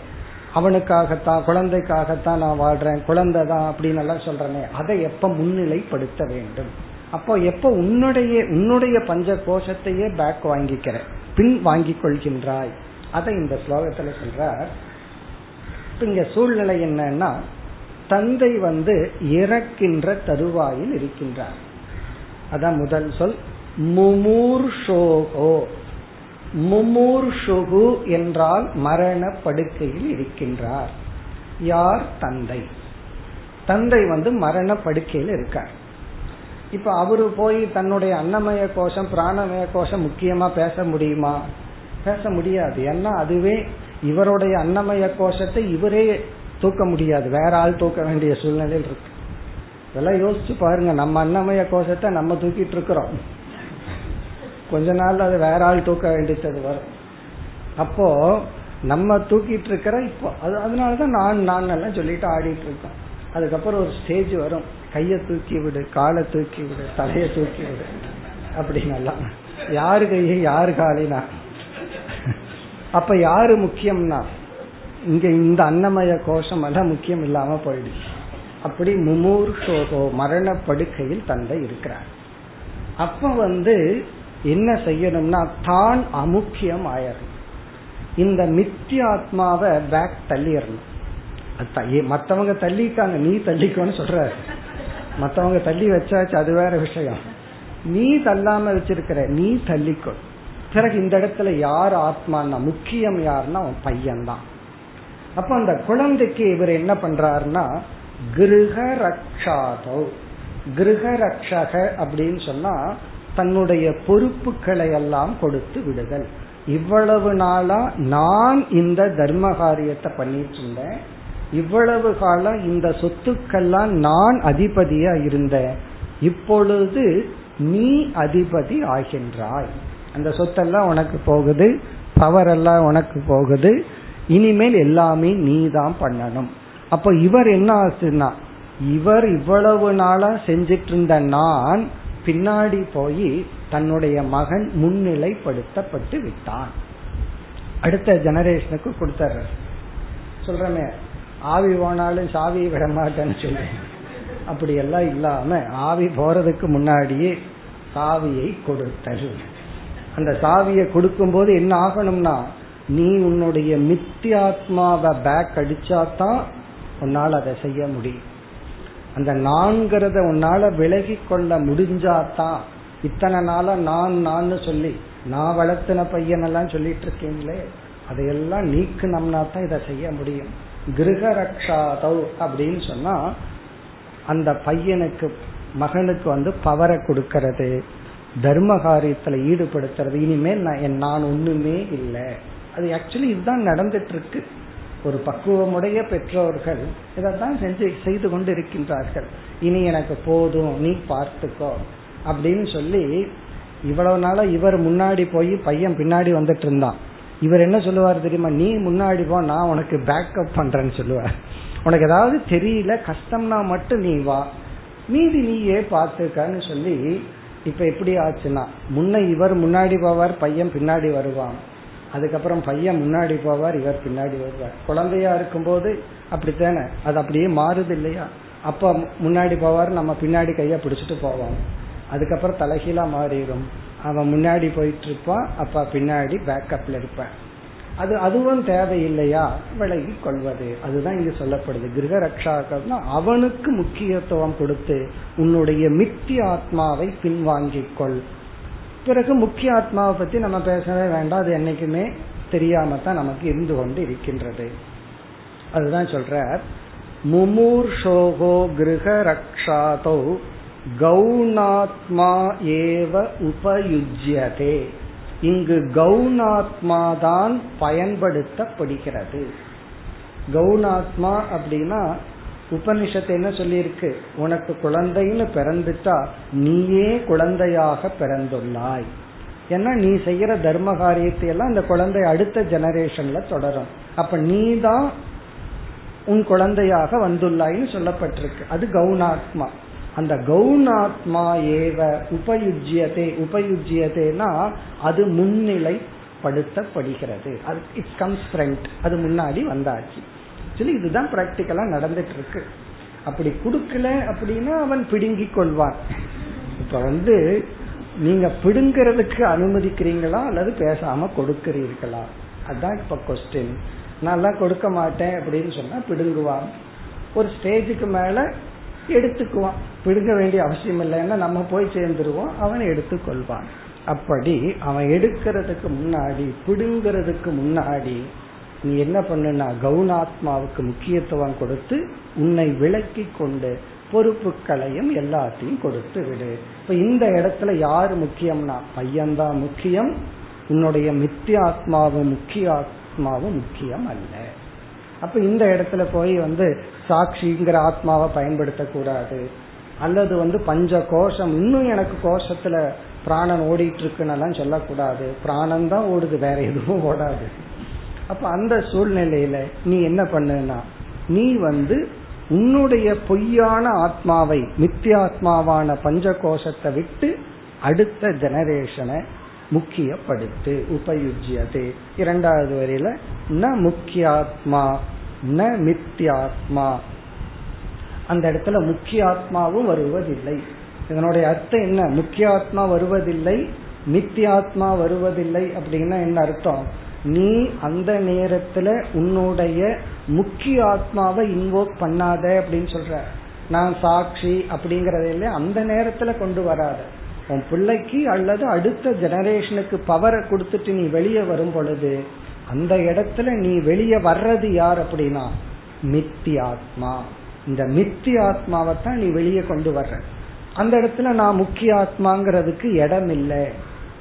அவனுக்காகத்தான் குழந்தைக்காகத்தான் நான் வாழ்றேன் குழந்தை தான் அப்படின்னு எல்லாம் சொல்றேனே அதை எப்ப முன்னிலைப்படுத்த வேண்டும்? அப்போ எப்ப உன்னுடைய உன்னுடைய பஞ்ச கோஷத்தையே பேக் வாங்கிக்கிற பின் வாங்கி கொள்கின்றாய்? அதை இந்த ஸ்லோகத்துல சொல்ற இங்க சூழ்நிலை என்னன்னா தந்தை வந்து இறக்கின்ற தருவாயில் இருக்கின்றார். அதான் முதல் சொல் முமூர்ஷோகோ. முமூர்ஷுகு என்றால் மரண படுக்கையில் இருக்கின்றார். யார்? தந்தை. தந்தை வந்து மரண படுக்கையில் இருக்கார். இப்ப அவரு போய் தன்னுடைய அன்னமய கோஷம் பிராணமய கோஷம் முக்கியமா பேச முடியுமா? பேச முடியாது. ஏன்னா அதுவே இவருடைய அன்னமய கோஷத்தை இவரே தூக்க முடியாது. வேற ஆள் தூக்க வேண்டிய சூழ்நிலையில் இருக்கு. இதெல்லாம் யோசிச்சு பாருங்க. நம்ம அன்னமய கோஷத்தை நம்ம தூக்கிட்டு இருக்கிறோம். கொஞ்ச நாள் அது வேற ஆள் தூக்க வேண்டியது வரும். அப்போ நம்ம தூக்கிட்டு இருக்கிற இப்போ அது அதனாலதான் நான் நான் எல்லாம் சொல்லிட்டு ஆடிட்டு இருக்கோம். அதுக்கப்புறம் ஒரு ஸ்டேஜ் வரும். கைய தூக்கி விடு காலை தூக்கி விடு தலைய தூக்கி விடு அப்படின்னலாம் யாரு கையை யாரு காலினா? அப்ப யாரு முக்கியம்னா? இங்க இந்த அன்னமய கோஷம் எல்லாம் முக்கியம் இல்லாம போயிடுச்சு. அப்படி முமூர்ஷோகோ மரண படுக்கையில் தந்தை இருக்கிறார். அப்ப வந்து என்ன செய்யணும்னா தான் அமுக்கியம் ஆயிரும் இந்த மித்தியாத்மாவை பேக் தள்ளிடணும். மத்தவங்க தள்ளிட்டாங்க நீ தள்ளிக்கோன்னு சொல்ற. மத்தவங்க தள்ளி வச்சாச்சு அது வேற விஷயம். நீ தள்ளாம வச்சிருக்கிற நீ தள்ளிக்கோ. பிறகு இந்த இடத்துல யார் ஆத்மான்னா முக்கியம் யாருன்னா அவன் பையன்தான். அப்ப அந்த குழந்தைக்கு இவர் என்ன பண்றாருன்னா கிருஹ ரக்ஷாதோ கிருஹ ரக்ஷக அப்படின்னு சொன்னா தன்னுடைய பொறுப்புகளை எல்லாம் கொடுத்து விடுதல். இவ்வளவு நாளா நான் இந்த தர்ம காரியத்தை பண்ணிட்டு இருந்தேன் இவ்வளவு காலம் இந்த சொத்துக்கெல்லாம் நான் அதிபதியா இருந்தேன். இப்பொழுது நீ அதிபதி ஆகின்றாய். அந்த சொத்தெல்லாம் உனக்கு போகுது பவர் எல்லாம் உனக்கு போகுது. இனிமேல் எல்லாமே நீ தான் பண்ணணும். அப்ப இவர் என்ன ஆச்சுன்னா இவர் இவ்வளவு நாளா செஞ்சிட்டு இருந்த நான் பின்னாடி போய் தன்னுடைய மகன் முன்னிலைப்படுத்தப்பட்டு விட்டான். அடுத்த ஜெனரேஷனுக்கு கொடுத்தாரு சொல்றமே ஆவி போனாலும் சாவி விட மாட்டேன்னு சொல்லி. அப்படி எல்லாம் இல்லாம ஆவி போறதுக்கு முன்னாடியே சாவியை கொடுத்தல். அந்த சாவியை கொடுக்கும் போது என்ன ஆகணும்னா நீ உன்னுடைய மித்தியாத்மாவை பேக் அடிச்சாதான் உன்னால் அதை செய்ய முடியும். அந்த நான்கிறத உன்னால விலகி கொள்ள முடிஞ்சாதான் இத்தனை நாளா நான் நான் சொல்லி நான் வளர்த்தின பையன் எல்லாம் சொல்லிட்டு இருக்கீங்களே அதையெல்லாம் நீக்கணும்னா தான் இதை செய்ய முடியும். கிரக அப்படின்னு சொன்னா அந்த பையனுக்கு மகனுக்கு வந்து பவரை கொடுக்கறது தர்ம காரியத்துல ஈடுபடுத்துறது இனிமேல் நான் நான் ஒண்ணுமே இல்லை. அது ஆக்சுவலி இதுதான் நடந்துட்டு இருக்கு. ஒரு பக்குவமுடைய பெற்றோர்கள் இதைத்தான் செஞ்சு செய்து கொண்டு இருக்கின்றார்கள் இனி எனக்கு போதும் நீ பார்த்துக்கோ அப்படின்னு சொல்லி இவ்வளவு நாள இவர் முன்னாடி போய் பையன் பின்னாடி வந்துட்டு இருந்தான். இவர் என்ன சொல்லுவார் தெரியுமா? நீ முன்னாடி போ நான் உனக்கு பேக்கப் பண்றேன்னு சொல்லுவார். உனக்கு ஏதாவது தெரியல கஷ்டம்னா மட்டும் நீ வா. மீதி நீயே பார்த்துக்கன்னு சொல்லி இப்ப எப்படி ஆச்சுன்னா முன்ன இவர் முன்னாடி போவார் பையன் பின்னாடி வருவான். அதுக்கப்புறம் பையன் முன்னாடி போவார் இவர் பின்னாடி வருவார். குழந்தையா இருக்கும்போது அப்படித்தானே? அது அப்படியே மாறுது இல்லையா? அப்ப முன்னாடி போவார் நம்ம பின்னாடி கைய பிடிச்சிட்டு போவோம். அதுக்கப்புறம் தலைகீழா மாறிடும். அவன் முன்னாடி போயிட்டு இருப்பான் அப்ப பின்னாடி பேக்கப்ல இருப்பான் அது அதுவும் தேவையில்லையா? விலகி கொள்வது. அதுதான் இங்கு சொல்லப்படுது. கிரக ரக்ஷாக்கள்னா அவனுக்கு முக்கியத்துவம் கொடுத்து உன்னுடைய மித்தி ஆத்மாவை பின்வாங்கிக் கொள். பிறகு முக்கிய ஆத்மாவை பத்தி நம்ம பேசவே வேண்டாம். அது என்னைக்குமே தெரியாம தான் நமக்கு இருந்து கொண்டு இருக்கின்றது அதுதான் சொல்ற முமூர்ஷோகோ கிரக ரக்ஷாதோ கௌணாத்மா ஏவ உபயுஜ்யதே. இங்கு கௌணாத்மா தான் பயன்படுத்தப்படுகிறது. கௌணாத்மா அப்படின்னா உபனிஷத்து என்ன சொல்லியிருக்கு? உனக்கு குழந்தைன்னு பிறந்துட்டா நீயே குழந்தையாக பிறந்துள்ளாய். ஏன்னா நீ செய்யற தர்ம காரியத்தை எல்லாம் அந்த குழந்தை அடுத்த ஜெனரேஷன்ல தொடரும். அப்ப நீ தான் உன் குழந்தையாக வந்துள்ளாயின்னு சொல்லப்பட்டிருக்கு. அது கவுனாத்மா அந்த கவுனாத்மா ஏவ உபயுஜ்யதே உபயுஜ்யதேனா அது முன்னிலைப்படுத்தப்படுகிறது. அது இட்ஸ் கம்ஸ் ஃப்ரண்ட் அது முன்னாடி வந்தாச்சு. ஆக்சுவலி இதுதான் பிராக்டிக்கலா நடந்துட்டு இருக்கு அப்படி கொடுக்கல அப்படின்னா அவன் பிடுங்கி கொள்வான். இப்ப வந்து நீங்க பிடுங்கிறதுக்கு அனுமதிக்கிறீங்களா? அல்லது பேசாம கொடுக்கிறீர்களா? அதுதான் இப்ப கொஸ்டின் நான்லாம் கொடுக்க மாட்டேன் அப்படின்னு சொன்னா பிடுங்குவான். ஒரு ஸ்டேஜுக்கு மேல எடுத்துக்குவான். பிடுங்க வேண்டிய அவசியம் இல்லைன்னா நம்ம போய் சேர்ந்துருவோம். அவன் எடுத்துக்கொள்வான். அப்படி அவன் எடுக்கிறதுக்கு முன்னாடி பிடுங்கிறதுக்கு முன்னாடி நீ என்ன பண்ணுனா கவுனாத்மாவுக்கு முக்கியத்துவம் கொடுத்து உன்னை விளக்கி கொண்டு பொறுப்புகளையும் எல்லாத்தையும் கொடுத்து விடு. இப்ப இந்த இடத்துல யாரு முக்கியம்னா பையன்தான் முக்கியம். உன்னுடைய மித்தியாத்மாவும் முக்கிய ஆத்மாவும் முக்கியம் அல்ல. அப்ப இந்த இடத்துல போய் வந்து சாட்சிங்கிற ஆத்மாவை பயன்படுத்தக்கூடாது. அல்லது வந்து பஞ்ச கோஷம் இன்னும் எனக்கு கோஷத்துல பிராணன் ஓடிட்டு இருக்குன்னு சொல்லக்கூடாது. பிராணம் தான் ஓடுது வேற எதுவும் ஓடாது. அப்ப அந்த சூழ்நிலையில நீ என்ன பண்ணுனா நீ வந்து உன்னுடைய பொய்யான ஆத்மாவை மித்தியாத்மாவான பஞ்ச கோஷத்தை விட்டு அடுத்த ஜெனரேஷனை முக்கியப்படுத்து உபயுஜியது. இரண்டாவது வரையில ந முக்கியாத்மா ந மித்தியாத்மா. அந்த இடத்துல முக்கிய ஆத்மாவும் வருவதில்லை. இதனுடைய அர்த்தம் என்ன? முக்கிய ஆத்மா வருவதில்லை மித்தியாத்மா வருவதில்லை அப்படின்னா என்ன அர்த்தம்? நீ அந்த நேரத்துல உன்னுடைய முக்கிய ஆத்மாவை இன்வோக் பண்ணாத அப்படின்னு சொல்ற. நான் சாட்சி அப்படிங்கறதில்ல அந்த நேரத்துல கொண்டு வராத. உன் பிள்ளைக்கு அல்லது அடுத்த ஜெனரேஷனுக்கு பவரை கொடுத்துட்டு நீ வெளியே வரும் பொழுது அந்த இடத்துல நீ வெளியே வர்றது யார் அப்படின்னா மித்தி ஆத்மா. இந்த மித்தி ஆத்மாவை தான் நீ வெளியே கொண்டு வர்ற. அந்த இடத்துல நான் முக்கிய ஆத்மாங்கிறதுக்கு இடம் இல்லை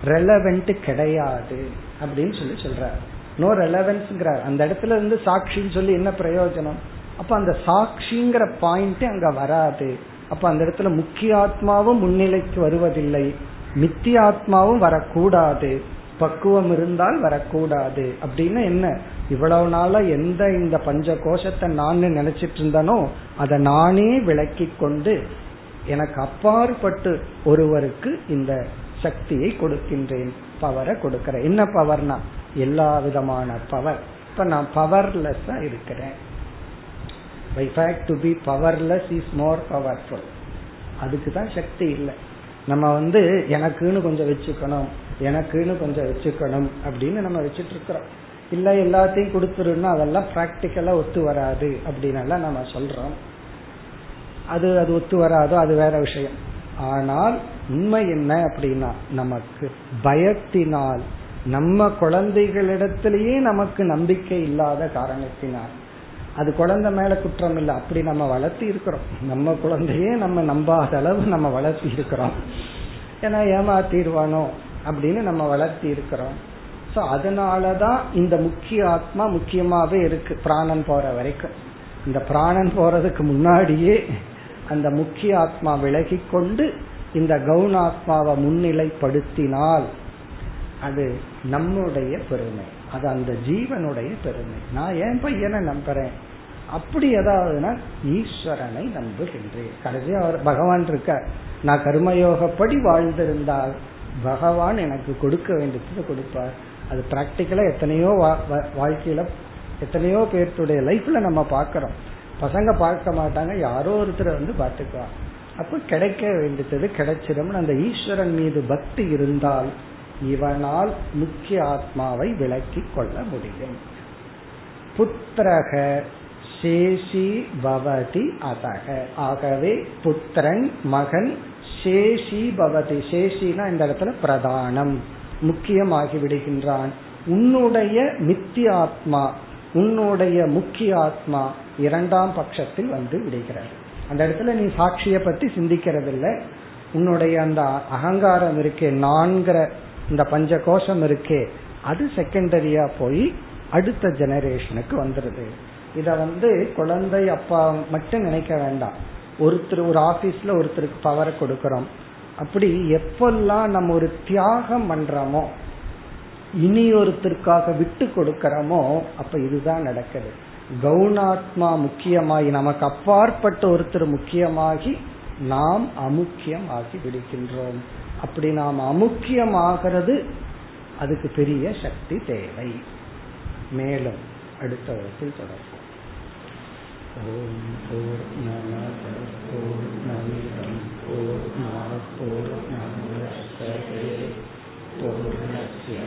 ரெலவெண்ட் கிடையாது. அப்படின்னு சொல்லி சொல்றார். நோ ரெலவென்ஸ்ங்கிறார் அந்த இடத்துல இருந்து சாட்சின்னு சொல்லி என்ன பிரயோஜனம்? அப்ப அந்த சாட்சிங்கிற பாயிண்ட் அங்க வராது. அப்ப அந்த இடத்துல முக்கிய ஆத்மாவும் முன்னிலைக்கு வருவதில்லை. மித்தியாத்மாவும் வரக்கூடாது. பக்குவம் இருந்தால் வரக்கூடாது. அப்படின்னு என்ன? இவ்வளவு நாளா எந்த இந்த பஞ்ச கோஷத்தை நான் நினைச்சிட்டு இருந்தனோ அதை நானே விளக்கி கொண்டு எனக்கு அப்பாற்பட்டு ஒருவருக்கு இந்த சக்தியை கொடுக்கின்றேன். பவரை கொடுக்கிறேன். என்ன பவர்னா எல்லா விதமான பவர் இப்ப நான் பவர்லெஸ்ஸா இருக்கிறேன். By fact to be powerless is more powerful அதுக்கு தான் சக்தி இல்லை. நம்ம வந்து எனக்குன்னு கொஞ்சம் வச்சுக்கணும் எனக்குன்னு கொஞ்சம் வச்சுக்கணும் அப்படின்னு நம்ம வச்சுட்டு இருக்கிறோம். இல்ல எல்லாத்தையும் கொடுத்துருன்னா அதெல்லாம் பிராக்டிக்கலா ஒத்து வராது அப்படின்னு நம்ம சொல்றோம். அது அது ஒத்து வராதோ அது வேற விஷயம். ஆனால் உண்மை என்ன அப்படின்னா நமக்கு பயத்தினால் நம்ம குழந்தைகளிடத்திலேயே நமக்கு நம்பிக்கை இல்லாத காரணத்தினால். அது குழந்தை மேல குற்றம் இல்லை அப்படி நம்ம வளர்த்தி இருக்கிறோம். நம்ம குழந்தையே நம்ம நம்பாத அளவு நம்ம வளர்த்தி இருக்கிறோம். ஏன்னா ஏமாத்திடுவானோ அப்படின்னு நம்ம வளர்த்தி இருக்கிறோம். ஸோ அதனாலதான் இந்த முக்கிய ஆத்மா முக்கியமாவே இருக்கு பிராணன் போற வரைக்கும். இந்த பிராணன் போறதுக்கு முன்னாடியே அந்த முக்கிய ஆத்மா விலகி கொண்டு இந்த கவுனாத்மாவை முன்னிலைப்படுத்தினால் அது நம்முடைய பெருமை. அது அந்த ஜீவனுடைய பெருமை. நான் ஏன் பையனை நம்புறேன்? அப்படி ஏதாவதுன்னா ஈஸ்வரனை நம்புகின்றேன். கடைசி அவர் பகவான் இருக்க நான் கர்மயோகப்படி வாழ்ந்திருந்தால் பகவான் எனக்கு கொடுக்க வேண்டியது கொடுப்பார். அது பிராக்டிக்கலா எத்தனையோ வாழ்க்கையில எத்தனையோ பேர்த்துடைய லைஃப்ல நம்ம பாக்கிறோம் பசங்க பார்க்க மாட்டாங்க. யாரோ ஒருத்தர் வந்து பார்த்துக்குவா அப்ப கிடைக்க வேண்டியது கிடைச்சிடும் அந்த ஈஸ்வரன் மீது பக்தி இருந்தால் இவனால் முக்கிய ஆத்மாவை விளக்கி கொள்ள முடியும். புத்திரக சேஷி பவதி அதக. ஆகவே புத்திரன் மகன் சேஷி பவதி. சேஷினா இந்த இடத்துல பிரதானம். முக்கியமாகி விடுகின்றான் உன்னுடைய மித்திய ஆத்மா உன்னுடைய முக்கிய ஆத்மா இரண்டாம் பட்சத்தில் வந்து விடுகிறது. அந்த இடத்துல நீ சாட்சியை பத்தி சிந்திக்கிறது இல்லை உன்னுடைய அந்த அகங்காரம் இருக்கே நான்கிற இந்த பஞ்ச கோஷம் இருக்கே அது செகண்டரியா போய் அடுத்த ஜெனரேஷனுக்கு வந்துருது. இத வந்து குழந்தை அப்பா மட்டும் நினைக்க வேண்டாம். ஒருத்தர் ஒரு ஆபீஸ்ல ஒருத்தருக்கு பவரை கொடுக்கறோம். அப்படி எப்பெல்லாம் நம்ம ஒரு தியாகம் பண்றோமோ இனி ஒருத்தருக்காக விட்டு கொடுக்கறோமோ அப்ப இதுதான் நடக்குது. கவுனாத்மா முக்கியமாகி நமக்கு அப்பாற்பட்ட ஒருத்தர் முக்கியமாகி நாம் அமுக்கியமாகி விடுகின்றோம். அப்படி நாம் அமுக்கியமாகிறது அதுக்கு பெரிய சக்தி தேவை. மேலும் அடுத்த வகுப்பில் தொடர்போம் ஓம் போர் நம போர் நமிதம். போர் போர் பூர்ணஸ்ய